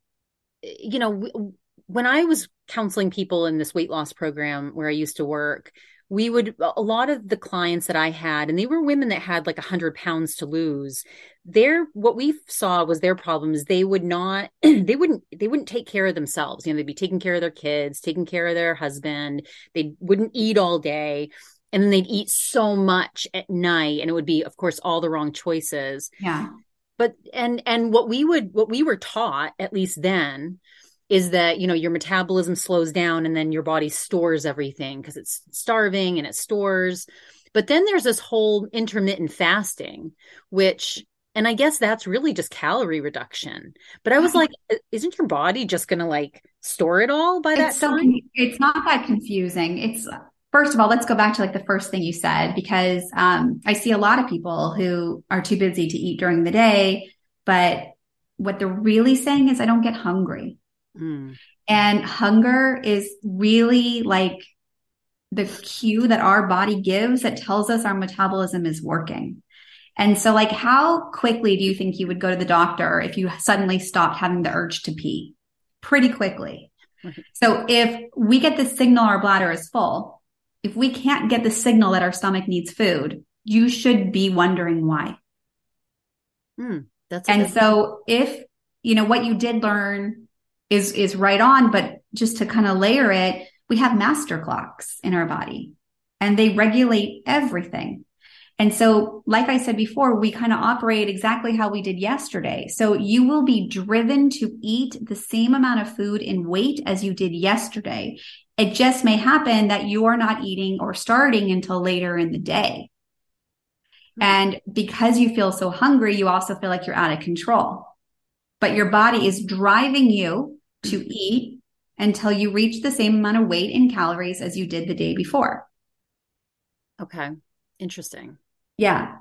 you know, when I was counseling people in this weight loss program where I used to work, we would a lot of the clients that I had, and they were women that had like a hundred pounds to lose. Their what we saw was their problems. They would not, they wouldn't, they wouldn't take care of themselves. You know, they'd be taking care of their kids, taking care of their husband. They wouldn't eat all day and then they'd eat so much at night and it would be of course all the wrong choices yeah but and and what we would what we were taught at least then is that you know your metabolism slows down and then your body stores everything because it's starving and it stores but then there's this whole intermittent fasting which and i guess that's really just calorie reduction but i was like isn't your body just gonna like store it all by that it's so time? it's not that confusing it's first of all, let's go back to like the first thing you said, because um, I see a lot of people who are too busy to eat during the day, but what they're really saying is, I don't get hungry. Mm. And hunger is really like the cue that our body gives that tells us our metabolism is working. And so, like, how quickly do you think you would go to the doctor if you suddenly stopped having the urge to pee? Pretty quickly. So, if we get the signal our bladder is full, if we can't get the signal that our stomach needs food, you should be wondering why. Mm, that's and so if you know what you did learn is is right on, but just to kind of layer it, we have master clocks in our body. and they regulate everything. And so, like I said before, we kind of operate exactly how we did yesterday. So you will be driven to eat the same amount of food in weight as you did yesterday. It just may happen that you are not eating or starting until later in the day. Hmm. And because you feel so hungry, you also feel like you're out of control. But your body is driving you to eat until you reach the same amount of weight in calories as you did the day before. Okay. Interesting. Yeah.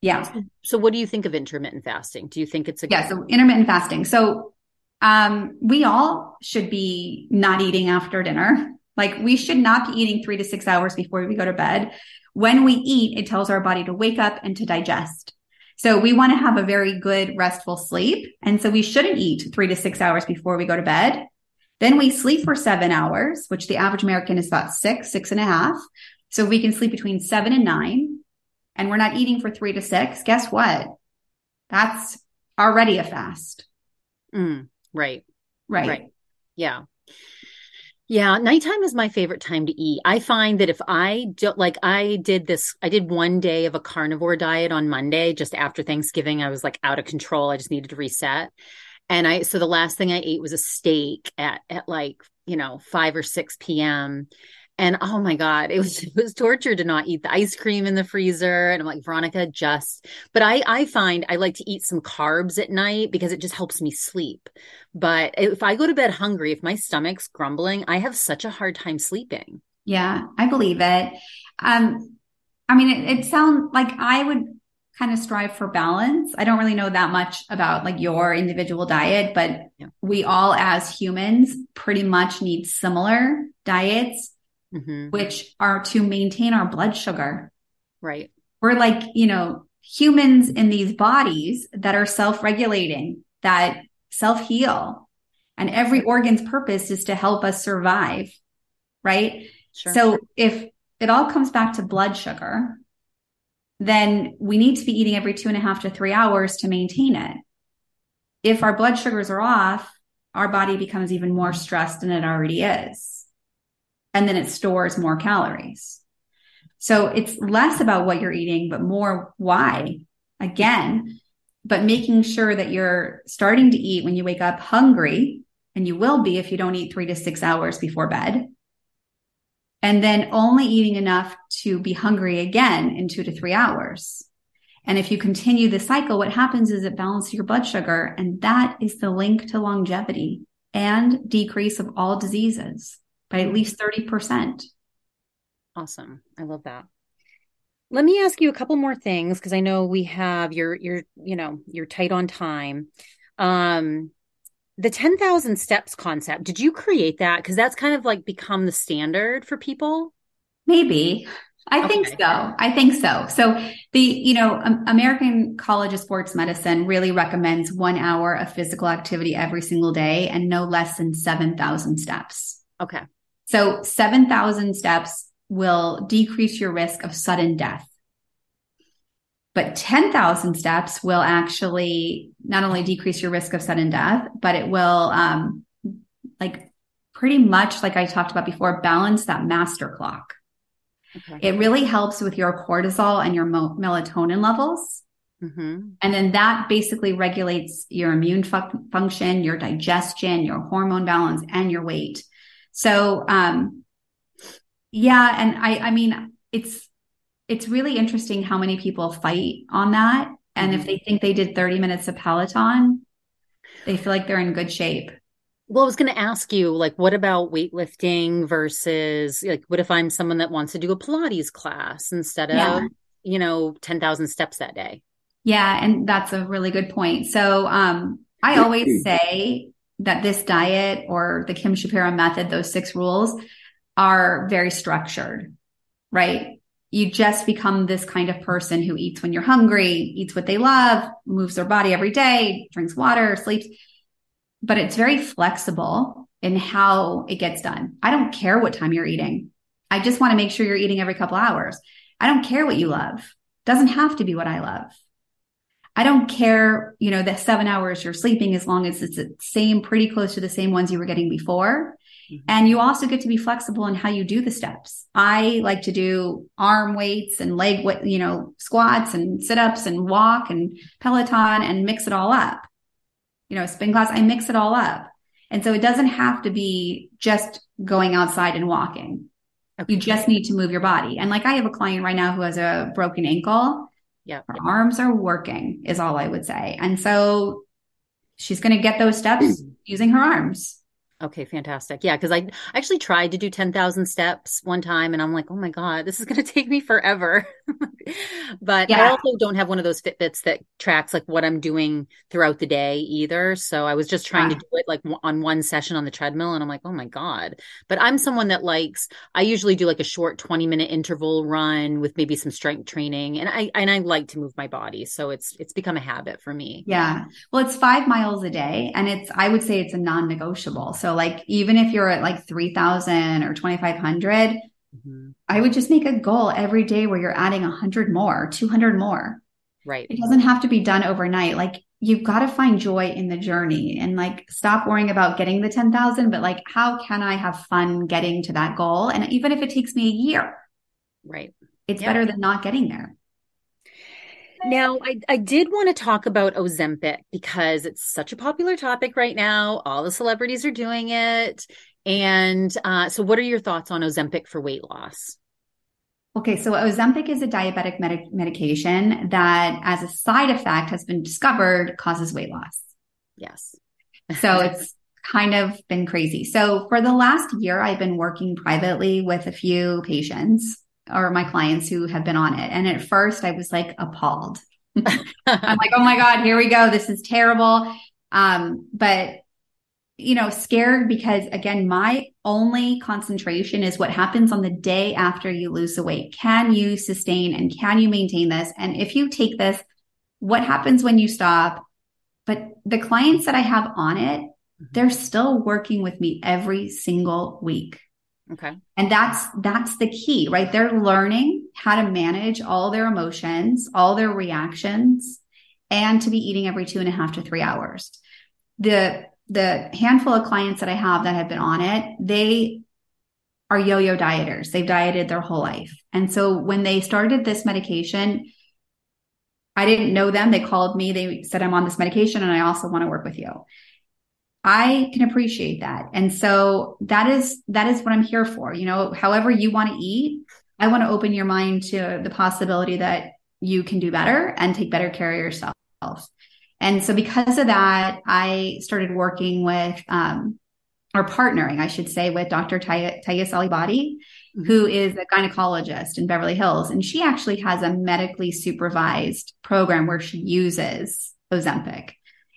Yeah. So what do you think of intermittent fasting? Do you think it's a Yeah, so intermittent fasting. So um we all should be not eating after dinner. Like we should not be eating 3 to 6 hours before we go to bed. When we eat, it tells our body to wake up and to digest. So we want to have a very good restful sleep. And so we shouldn't eat 3 to 6 hours before we go to bed. Then we sleep for 7 hours, which the average American is about 6, six and a half. So we can sleep between 7 and 9 and we're not eating for three to six, guess what? That's already a fast. Mm, right. Right. Right. Yeah. Yeah, nighttime is my favorite time to eat. I find that if I do like I did this I did one day of a carnivore diet on Monday just after Thanksgiving. I was like out of control. I just needed to reset. And I so the last thing I ate was a steak at at like, you know, 5 or 6 p.m. And oh my God, it was it was torture to not eat the ice cream in the freezer. And I'm like, Veronica, just but I I find I like to eat some carbs at night because it just helps me sleep. But if I go to bed hungry, if my stomach's grumbling, I have such a hard time sleeping. Yeah, I believe it. Um, I mean, it, it sounds like I would kind of strive for balance. I don't really know that much about like your individual diet, but yeah. we all as humans pretty much need similar diets mm-hmm. which are to maintain our blood sugar. Right. We're like, you know, humans in these bodies that are self regulating, that self heal. And every organ's purpose is to help us survive. Right. Sure. So if it all comes back to blood sugar, then we need to be eating every two and a half to three hours to maintain it. If our blood sugars are off, our body becomes even more stressed than it already is and then it stores more calories. So it's less about what you're eating, but more why again, but making sure that you're starting to eat when you wake up hungry, and you will be if you don't eat three to six hours before bed. And then only eating enough to be hungry again in two to three hours. And if you continue the cycle, what happens is it balances your blood sugar. And that is the link to longevity and decrease of all diseases by at least 30%. Awesome. I love that. Let me ask you a couple more things because I know we have your your you know, you're tight on time. Um the 10,000 steps concept, did you create that because that's kind of like become the standard for people? Maybe. I okay. think so. I think so. So the, you know, American College of Sports Medicine really recommends one hour of physical activity every single day and no less than 7,000 steps. Okay. So 7,000 steps will decrease your risk of sudden death. But 10,000 steps will actually not only decrease your risk of sudden death, but it will, um, like pretty much like I talked about before, balance that master clock. Okay. It really helps with your cortisol and your mo- melatonin levels. Mm-hmm. And then that basically regulates your immune fu- function, your digestion, your hormone balance, and your weight. So, um, yeah. And I, I mean, it's, it's really interesting how many people fight on that. And if mm-hmm. they think they did 30 minutes of Peloton, they feel like they're in good shape. Well, I was going to ask you, like, what about weightlifting versus, like, what if I'm someone that wants to do a Pilates class instead of, yeah. you know, 10,000 steps that day? Yeah. And that's a really good point. So, um, I always say that this diet or the Kim Shapira method, those six rules are very structured, right? You just become this kind of person who eats when you're hungry, eats what they love, moves their body every day, drinks water, sleeps. But it's very flexible in how it gets done. I don't care what time you're eating. I just want to make sure you're eating every couple hours. I don't care what you love. Doesn't have to be what I love. I don't care, you know, the seven hours you're sleeping as long as it's the same, pretty close to the same ones you were getting before. Mm-hmm. And you also get to be flexible in how you do the steps. I like to do arm weights and leg, you know, squats and sit ups and walk and Peloton and mix it all up. You know, spin class, I mix it all up. And so it doesn't have to be just going outside and walking. Okay. You just need to move your body. And like I have a client right now who has a broken ankle. Yeah. Her arms are working is all I would say. And so she's going to get those steps mm. using her arms. Okay, fantastic. Yeah, because I actually tried to do 10,000 steps one time and I'm like, oh my God, this is going to take me forever. but yeah. I also don't have one of those Fitbits that tracks like what I'm doing throughout the day either. So I was just trying yeah. to do it like on one session on the treadmill and I'm like, oh my God. But I'm someone that likes, I usually do like a short 20 minute interval run with maybe some strength training. And I, and I like to move my body. So it's, it's become a habit for me. Yeah. Well, it's five miles a day and it's, I would say it's a non negotiable. So like, even if you're at like 3000 or 2500, mm-hmm. I would just make a goal every day where you're adding 100 more, 200 more. Right. It doesn't have to be done overnight. Like you've got to find joy in the journey and like stop worrying about getting the 10,000, but like, how can I have fun getting to that goal? And even if it takes me a year, right. It's better than not getting there. Now, I, I did want to talk about Ozempic because it's such a popular topic right now. All the celebrities are doing it. And uh, so, what are your thoughts on Ozempic for weight loss? Okay, so Ozempic is a diabetic med- medication that, as a side effect, has been discovered causes weight loss. Yes. so it's kind of been crazy. So for the last year, I've been working privately with a few patients or my clients who have been on it. And at first I was like appalled. I'm like, oh my God, here we go. This is terrible. Um, but you know, scared because again, my only concentration is what happens on the day after you lose the weight. Can you sustain and can you maintain this? And if you take this, what happens when you stop? But the clients that I have on it, they're still working with me every single week. Okay. And that's that's the key, right? They're learning how to manage all their emotions, all their reactions, and to be eating every two and a half to three hours. The the handful of clients that I have that have been on it, they are yo-yo dieters. They've dieted their whole life. And so when they started this medication, I didn't know them. They called me. They said, I'm on this medication and I also want to work with you. I can appreciate that. And so that is, that is what I'm here for. You know, however you want to eat, I want to open your mind to the possibility that you can do better and take better care of yourself. And so because of that, I started working with, um, or partnering, I should say, with Dr. Taya, Taya Salibadi, mm-hmm. who is a gynecologist in Beverly Hills. And she actually has a medically supervised program where she uses Ozempic.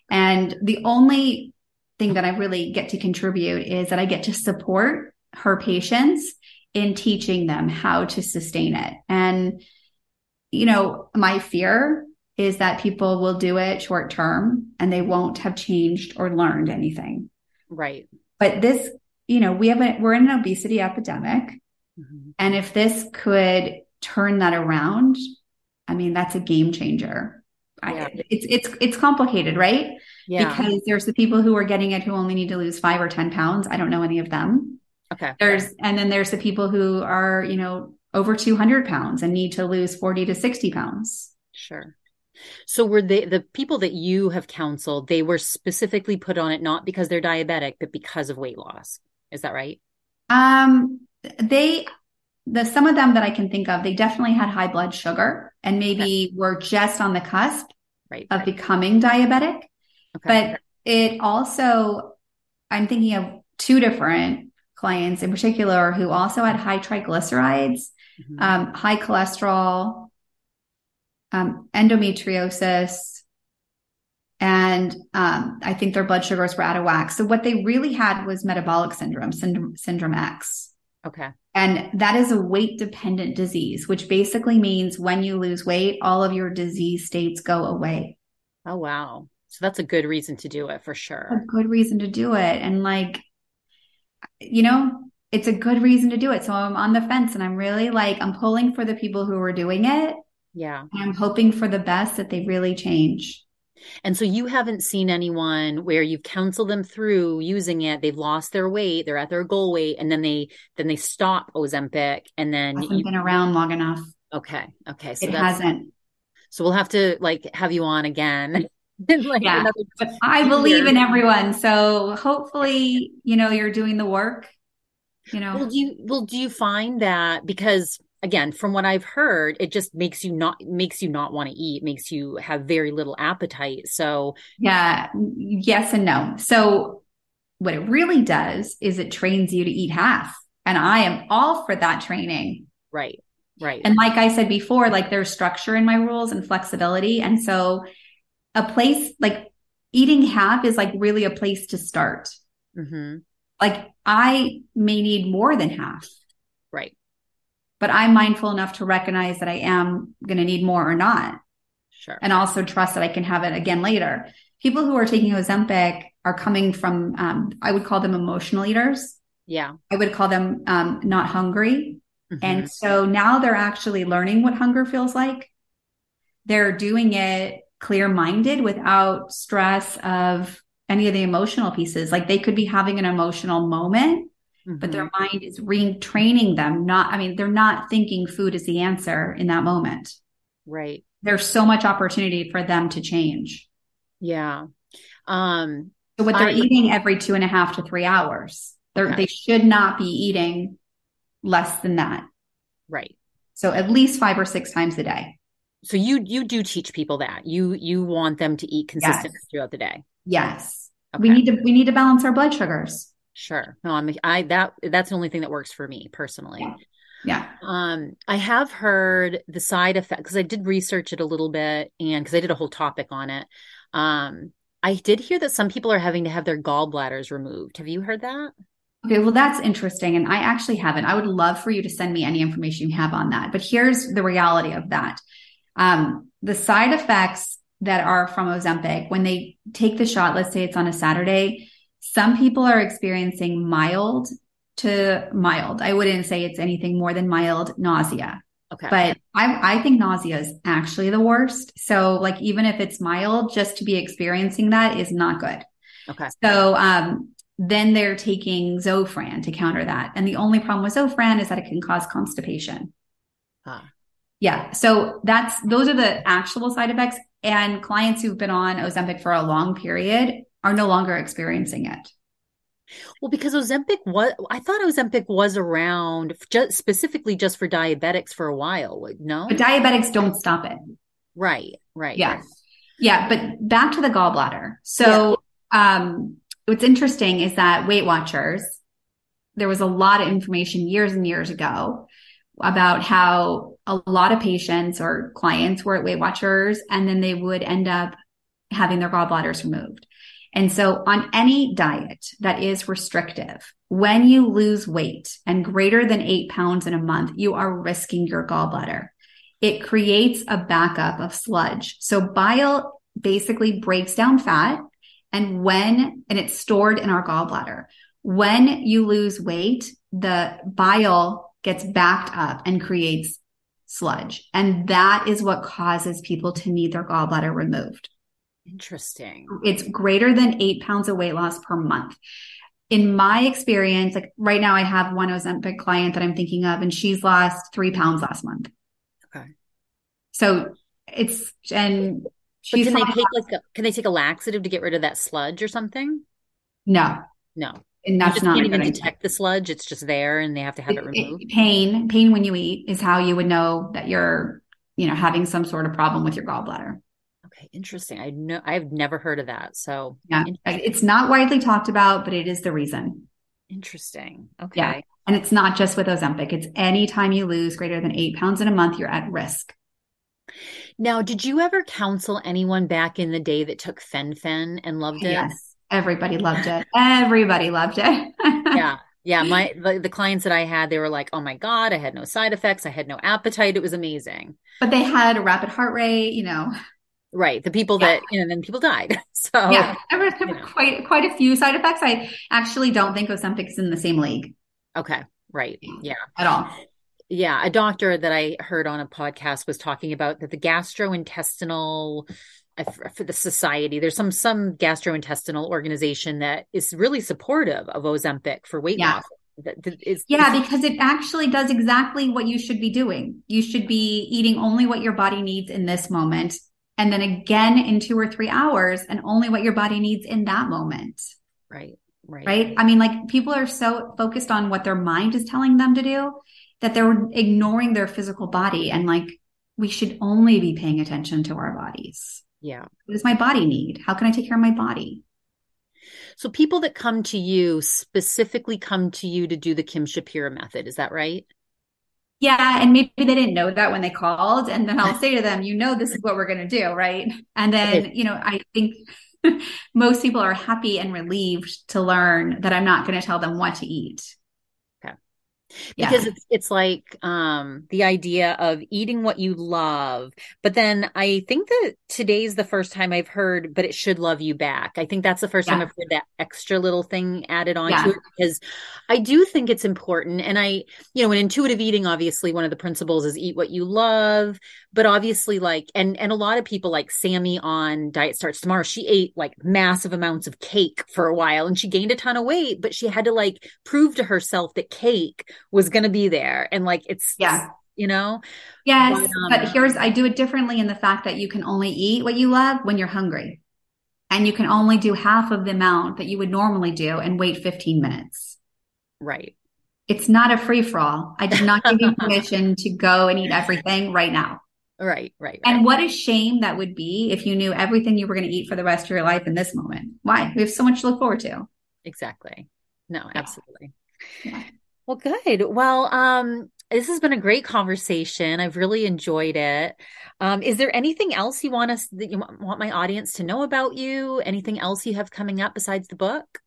And the only thing that I really get to contribute is that I get to support her patients in teaching them how to sustain it. And, you know, my fear is that people will do it short term and they won't have changed or learned anything. Right. But this, you know, we have a, we're in an obesity epidemic. Mm-hmm. And if this could turn that around, I mean, that's a game changer. Yeah. I, it's, it's, it's complicated, right? Yeah. Because there's the people who are getting it who only need to lose five or 10 pounds. I don't know any of them. Okay. There's, and then there's the people who are, you know, over 200 pounds and need to lose 40 to 60 pounds. Sure. So were they the people that you have counseled, they were specifically put on it not because they're diabetic, but because of weight loss. Is that right? Um, they the some of them that I can think of, they definitely had high blood sugar and maybe okay. were just on the cusp right, of right. becoming diabetic. Okay. But it also, I'm thinking of two different clients in particular who also had high triglycerides, mm-hmm. um, high cholesterol, um, endometriosis, and um, I think their blood sugars were out of whack. So what they really had was metabolic syndrome, syndrome, syndrome X. Okay. And that is a weight dependent disease, which basically means when you lose weight, all of your disease states go away. Oh, wow. So that's a good reason to do it for sure. A good reason to do it. And like, you know, it's a good reason to do it. So I'm on the fence and I'm really like, I'm pulling for the people who are doing it Yeah. I'm hoping for the best that they really change. And so you haven't seen anyone where you've counseled them through using it, they've lost their weight, they're at their goal weight, and then they then they stop Ozempic and then Hasn't you, been around long enough. okay. Okay. So it hasn't. so we'll have to like have you on again. in, like, Yeah. another I believe in everyone. So hopefully, you know, you're doing the work. You know, Well, do you well do you find that because again, from what I've heard, it just makes you not makes you not want to eat, makes you have very little appetite. So yeah, yes and no. So what it really does is it trains you to eat half. And I am all for that training. right, right. And like I said before, like there's structure in my rules and flexibility. And so a place like eating half is like really a place to start. hmm Like I may need more than half, Right. but I'm mindful enough to recognize that I am going to need more or not. Sure. and also trust that I can have it again later. People who are taking Ozempic are coming from, um, I would call them emotional eaters. yeah. I would call them um, not hungry. Mhm. And so now they're actually learning what hunger feels like. They're doing it clear minded without stress of any of the emotional pieces. Like they could be having an emotional moment, but their Mhm. mind is retraining them. Not, I mean, they're not thinking food is the answer in that moment. right. There's so much opportunity for them to change. Yeah. Um So what they're I- eating every two and a half to three hours, they're, Okay. they should not be eating less than that. right. So at least five or six times a day. So you you do teach people that. You you want them to eat consistently Yes. throughout the day. Yes. Okay. We need to we need to balance our blood sugars. Sure. No, I'm I that that's the only thing that works for me personally. Yeah. Yeah. Um, I have heard the side effect because I did research it a little bit and because I did a whole topic on it. Um, I did hear that some people are having to have their gallbladders removed. Have you heard that? Okay, well that's interesting and I actually haven't. I would love for you to send me any information you have on that. But here's the reality of that. Um, the side effects that are from Ozempic when they take the shot, let's say it's on a Saturday, some people are experiencing mild to mild. I wouldn't say it's anything more than mild nausea. Okay. But I, I think nausea is actually the worst. So like even if it's mild, just to be experiencing that is not good. okay. So um, then they're taking Zofran to counter that. And the only problem with Zofran is that it can cause constipation. Ah. Yeah. So that's those are the actual side effects. And clients who've been on Ozempic for a long period are no longer experiencing it. Well, because Ozempic was, I thought Ozempic was around just specifically just for diabetics for a while. No? But diabetics don't stop it. Right. Right. Yeah. Yeah, but back to the gallbladder. So, um, what's interesting is that Weight Watchers, there was a lot of information years and years ago about how a lot of patients or clients were at Weight Watchers and then they would end up having their gallbladders removed. And so on any diet that is restrictive, when you lose weight and greater than eight pounds in a month, you are risking your gallbladder it creates a backup of sludge. So bile basically breaks down fat and when, and it's stored in our gallbladder. When you lose weight, the bile gets backed up and creates sludge. And that is what causes people to need their gallbladder removed. Interesting. It's greater than eight pounds of weight loss per month. In my experience, like right now, I have one Ozempic client that I'm thinking of, and she's lost three pounds last month. Okay. So it's and But she's can they take like a, can they take a laxative to get rid of that sludge or something? no, No. And You that's just not can't even detect the sludge. It's just there and they have to have it It- removed. it- pain, pain when you eat is how you would know that you're, you know, having some sort of problem with your gallbladder. Okay, interesting. I know I've never heard of that. So Yeah, it's not widely talked about, but it is the reason. interesting. Okay. Yeah. And it's not just with Ozempic. It's anytime you lose greater than eight pounds in a month, you're at risk. Now, did you ever counsel anyone back in the day that took fen-phen and loved it? Yes, everybody loved it. Everybody loved it. Yeah. Yeah, my the, the clients that I had, they were like, "Oh my god, I had no side effects, I had no appetite. It was amazing." but they had a rapid heart rate, you know. Right. The people Yeah. that, you know, then people died. So, yeah, there were, there were quite quite a few side effects. I actually don't think Ozempic is in the same league okay. Right. Yeah. at all. Yeah, a doctor that I heard on a podcast was talking about that the gastrointestinal Uh, for the society there's some some gastrointestinal organization that is really supportive of Ozempic for weight yeah. loss is, yeah, because it actually does exactly what you should be doing. You should be eating only what your body needs in this moment, and then again in two or three hours, and only what your body needs in that moment. Right. Right. Right. I mean, like people are so focused on what their mind is telling them to do that they're ignoring their physical body. And like, we should only be paying attention to our bodies. Yeah. What does my body need? How can I take care of my body? So people that come to you specifically come to you to do the Kim Shapira method. Is that right? Yeah. And maybe they didn't know that when they called. And then I'll say to them, you know, this is what we're going to do. Right. And then, you know, I think most people are happy and relieved to learn that I'm not going to tell them what to eat because yeah. it's it's like um the idea of eating what you love but then i think that today's the first time i've heard but it should love you back i think that's the first yeah. time i've heard that extra little thing added on yeah. to it because i do think it's important and i you know in intuitive eating obviously one of the principles is eat what you love but obviously like and and a lot of people like sammy on diet starts tomorrow she ate like massive amounts of cake for a while and she gained a ton of weight but she had to like prove to herself that cake was going to be there and like it's yeah. you know? Yes but, um, but here's i do it differently in the fact that you can only eat what you love when you're hungry. And you can only do half of the amount that you would normally do and wait 15 minutes. Right. It's not a free for all i did not give you permission to go and eat everything right now Right, right, right. And what a shame that would be if you knew everything you were going to eat for the rest of your life in this moment. Why? We have so much to look forward to. Exactly. No, absolutely. Yeah. Well, good. Well, um, this has been a great conversation. I've really enjoyed it. Um, is there anything else you want us that you want my audience to know about you? Anything else you have coming up besides the book?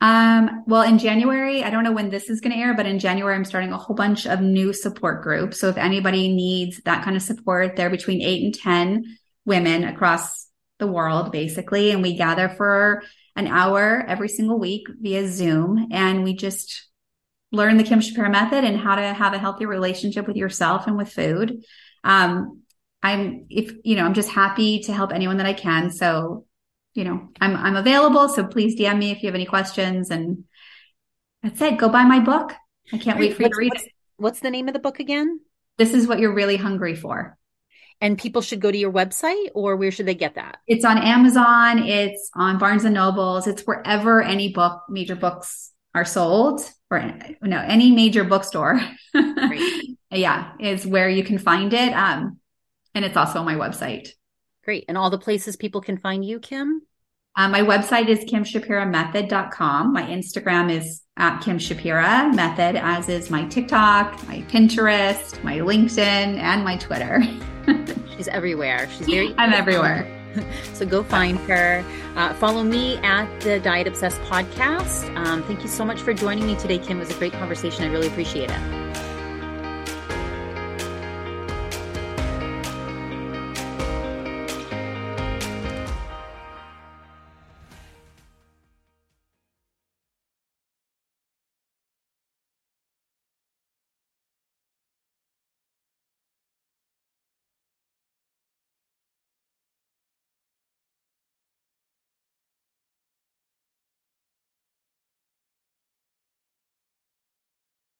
Um, well, in January, I don't know when this is going to air, but in January, I'm starting a whole bunch of new support groups. So if anybody needs that kind of support, they're between eight and 10 women across the world, basically. And we gather for an hour every single week via Zoom. And we just learn the Kim Shapira method and how to have a healthy relationship with yourself and with food. Um, I'm, if, you know, I'm just happy to help anyone that I can. So you know, I'm I'm available. So please DM me if you have any questions. And that's it. Go buy my book. I can't wait for you to read what's, it. What's the name of the book again? This is what you're really hungry for. And people should go to your website or where should they get that? It's on Amazon, it's on Barnes and Nobles, it's wherever any book major books are sold or no, any major bookstore. yeah, is where you can find it. Um, and it's also on my website. Great. And all the places people can find you, Kim? Uh, my website is kimshapiramethod.com. My Instagram is at Kim Shapira Method, as is my TikTok, my Pinterest, my LinkedIn, and my Twitter. She's everywhere. She's very. I'm everywhere. So go find her. Uh, follow me at the Diet Obsessed podcast. Um, thank you so much for joining me today, Kim. It was a great conversation. I really appreciate it.